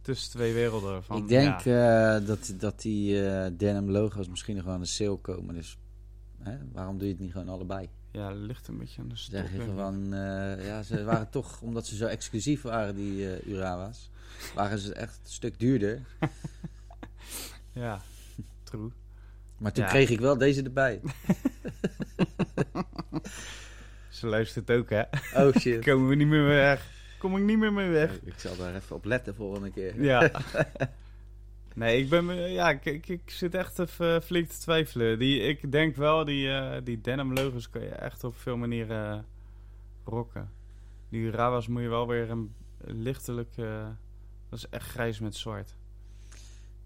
[SPEAKER 1] tussen twee werelden. Van,
[SPEAKER 2] ik denk
[SPEAKER 1] ja,
[SPEAKER 2] eh, dat, dat die eh, denim logo's misschien nog wel aan de sale komen. Dus hè, waarom doe je het niet gewoon allebei?
[SPEAKER 1] Ja, ligt een beetje aan de stok.
[SPEAKER 2] Zeg je
[SPEAKER 1] denk ik.
[SPEAKER 2] gewoon, eh, ja, ze waren toch, omdat ze zo exclusief waren, die eh Urawa's, waren ze echt een stuk duurder.
[SPEAKER 1] Ja, true.
[SPEAKER 2] Maar toen
[SPEAKER 1] Ja.
[SPEAKER 2] kreeg ik wel deze erbij.
[SPEAKER 1] Ze luistert ook, hè.
[SPEAKER 2] Oh shit.
[SPEAKER 1] Komen we niet meer weg. Kom ik niet meer mee weg.
[SPEAKER 2] Ik zal daar even op letten volgende keer.
[SPEAKER 1] Ja. Nee, ik ben me- ja, ik, ik, ik zit echt even flink te twijfelen. Die, ik denk wel, die, eh, die denim logos kan je echt op veel manieren eh, rocken. Die Urawa's moet je wel weer een lichtelijk... eh, dat is echt grijs met zwart.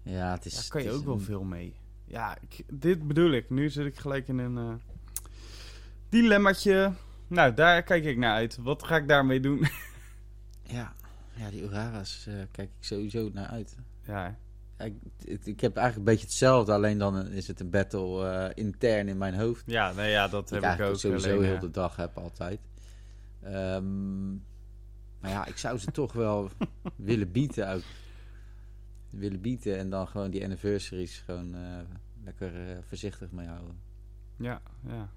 [SPEAKER 2] Ja, het is...
[SPEAKER 1] Daar kan je ook wel veel mee. Ja, ik, dit bedoel ik. Nu zit ik gelijk in een eh dilemmaatje. Nou, daar kijk ik naar uit. Wat ga ik daarmee doen?
[SPEAKER 2] Ja, ja die Urawa's eh, kijk ik sowieso naar uit.
[SPEAKER 1] Ja,
[SPEAKER 2] ik, ik, heb eigenlijk een beetje hetzelfde, alleen dan is het een battle eh, intern in mijn hoofd.
[SPEAKER 1] ja, nee, ja dat heb
[SPEAKER 2] ik
[SPEAKER 1] ik ook.
[SPEAKER 2] sowieso
[SPEAKER 1] alleen,
[SPEAKER 2] heel de dag heb altijd. Ehm, maar ja, ik zou ze toch wel willen bieden ook. Willen bieden en dan gewoon die anniversaries gewoon eh, lekker eh, voorzichtig mee houden.
[SPEAKER 1] Ja, ja.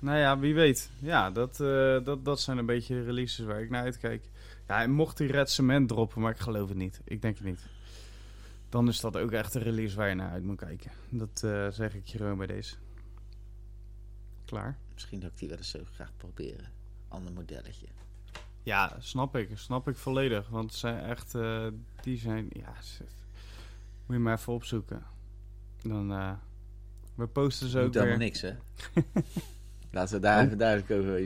[SPEAKER 1] Nou ja, wie weet. Ja, dat, dat, dat zijn een beetje de releases waar ik naar uitkijk. Ja, en mocht die Red Cement droppen, maar ik geloof het niet. Ik denk het niet. Dan is dat ook echt een release waar je naar uit moet kijken. Dat eh, zeg ik je gewoon bij deze. Klaar?
[SPEAKER 2] Misschien dat ik die wel eens zo graag proberen. Ander modelletje.
[SPEAKER 1] Ja, snap ik. Snap ik volledig. Want zijn echt... eh, die zijn... Ja, shit. moet je maar even opzoeken. Dan... eh, we posten ze
[SPEAKER 2] Doet
[SPEAKER 1] ook
[SPEAKER 2] helemaal
[SPEAKER 1] weer.
[SPEAKER 2] niks, hè? Laten we daar even duidelijk over.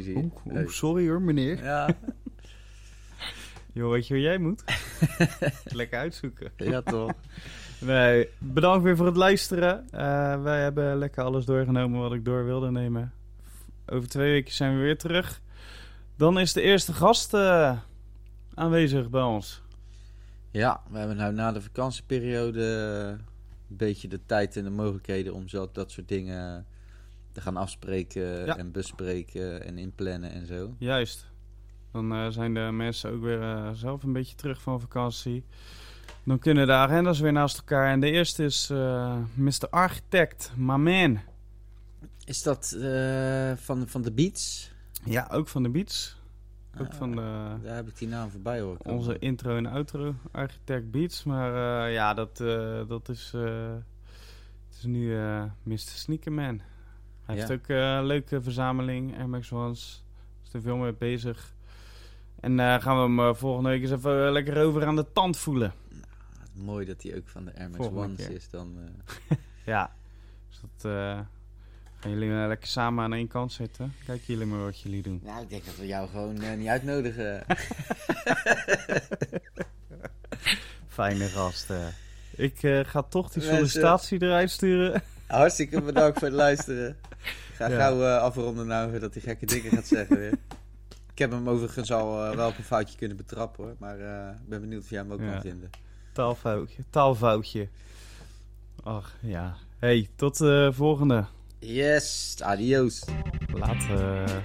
[SPEAKER 2] Nee.
[SPEAKER 1] sorry hoor, meneer.
[SPEAKER 2] Ja,
[SPEAKER 1] Joh, weet je wat jij moet? Lekker uitzoeken.
[SPEAKER 2] ja, toch.
[SPEAKER 1] Nee, bedankt weer voor het luisteren. Eh, wij hebben lekker alles doorgenomen wat ik door wilde nemen. Over twee weken zijn we weer terug. Dan is de eerste gast eh, aanwezig bij ons.
[SPEAKER 2] Ja, we hebben nou na de vakantieperiode eh, een beetje de tijd en de mogelijkheden om zo dat soort dingen te gaan afspreken
[SPEAKER 1] Ja.
[SPEAKER 2] en bespreken en inplannen en zo.
[SPEAKER 1] Juist. Dan eh, zijn de mensen ook weer eh, zelf een beetje terug van vakantie. Dan kunnen de agendas weer naast elkaar. En de eerste is eh Mr. Architect, my man.
[SPEAKER 2] Is dat van, van de Beats?
[SPEAKER 1] Ja, ook van de Beats. Ook
[SPEAKER 2] Ah,
[SPEAKER 1] van de,
[SPEAKER 2] Daar heb ik die naam voorbij hoor.
[SPEAKER 1] onze intro en outro, Architect Beats. Maar ja, dat, dat is, het is nu Mr. Sneakerman. Hij
[SPEAKER 2] Ja.
[SPEAKER 1] heeft ook een leuke verzameling, Air Max Ones. Is er veel mee bezig. En eh, gaan we hem eh, volgende week eens even eh, lekker over aan de tand voelen.
[SPEAKER 2] Ah, Mooi dat hij ook van de Air Max Ones is dan.
[SPEAKER 1] Ja, dus dat gaan jullie lekker samen aan één kant zitten. Kijken jullie maar wat jullie doen.
[SPEAKER 2] Nou, ik denk dat we jou gewoon niet uitnodigen.
[SPEAKER 1] Fijne gasten. Ik ga toch die
[SPEAKER 2] Mensen-
[SPEAKER 1] sollicitatie eruit sturen.
[SPEAKER 2] Hartstikke bedankt voor het luisteren. Ik ga
[SPEAKER 1] Ja.
[SPEAKER 2] gauw afronden nou voordat hij gekke dingen gaat zeggen weer. Ik heb hem overigens al eh, wel op een foutje kunnen betrappen hoor. Maar eh, ik ben benieuwd of jij hem ook
[SPEAKER 1] Ja.
[SPEAKER 2] kan vinden.
[SPEAKER 1] Taalfoutje, taalfoutje. Ach ja. Hey, tot de volgende.
[SPEAKER 2] Yes, adios.
[SPEAKER 1] Later.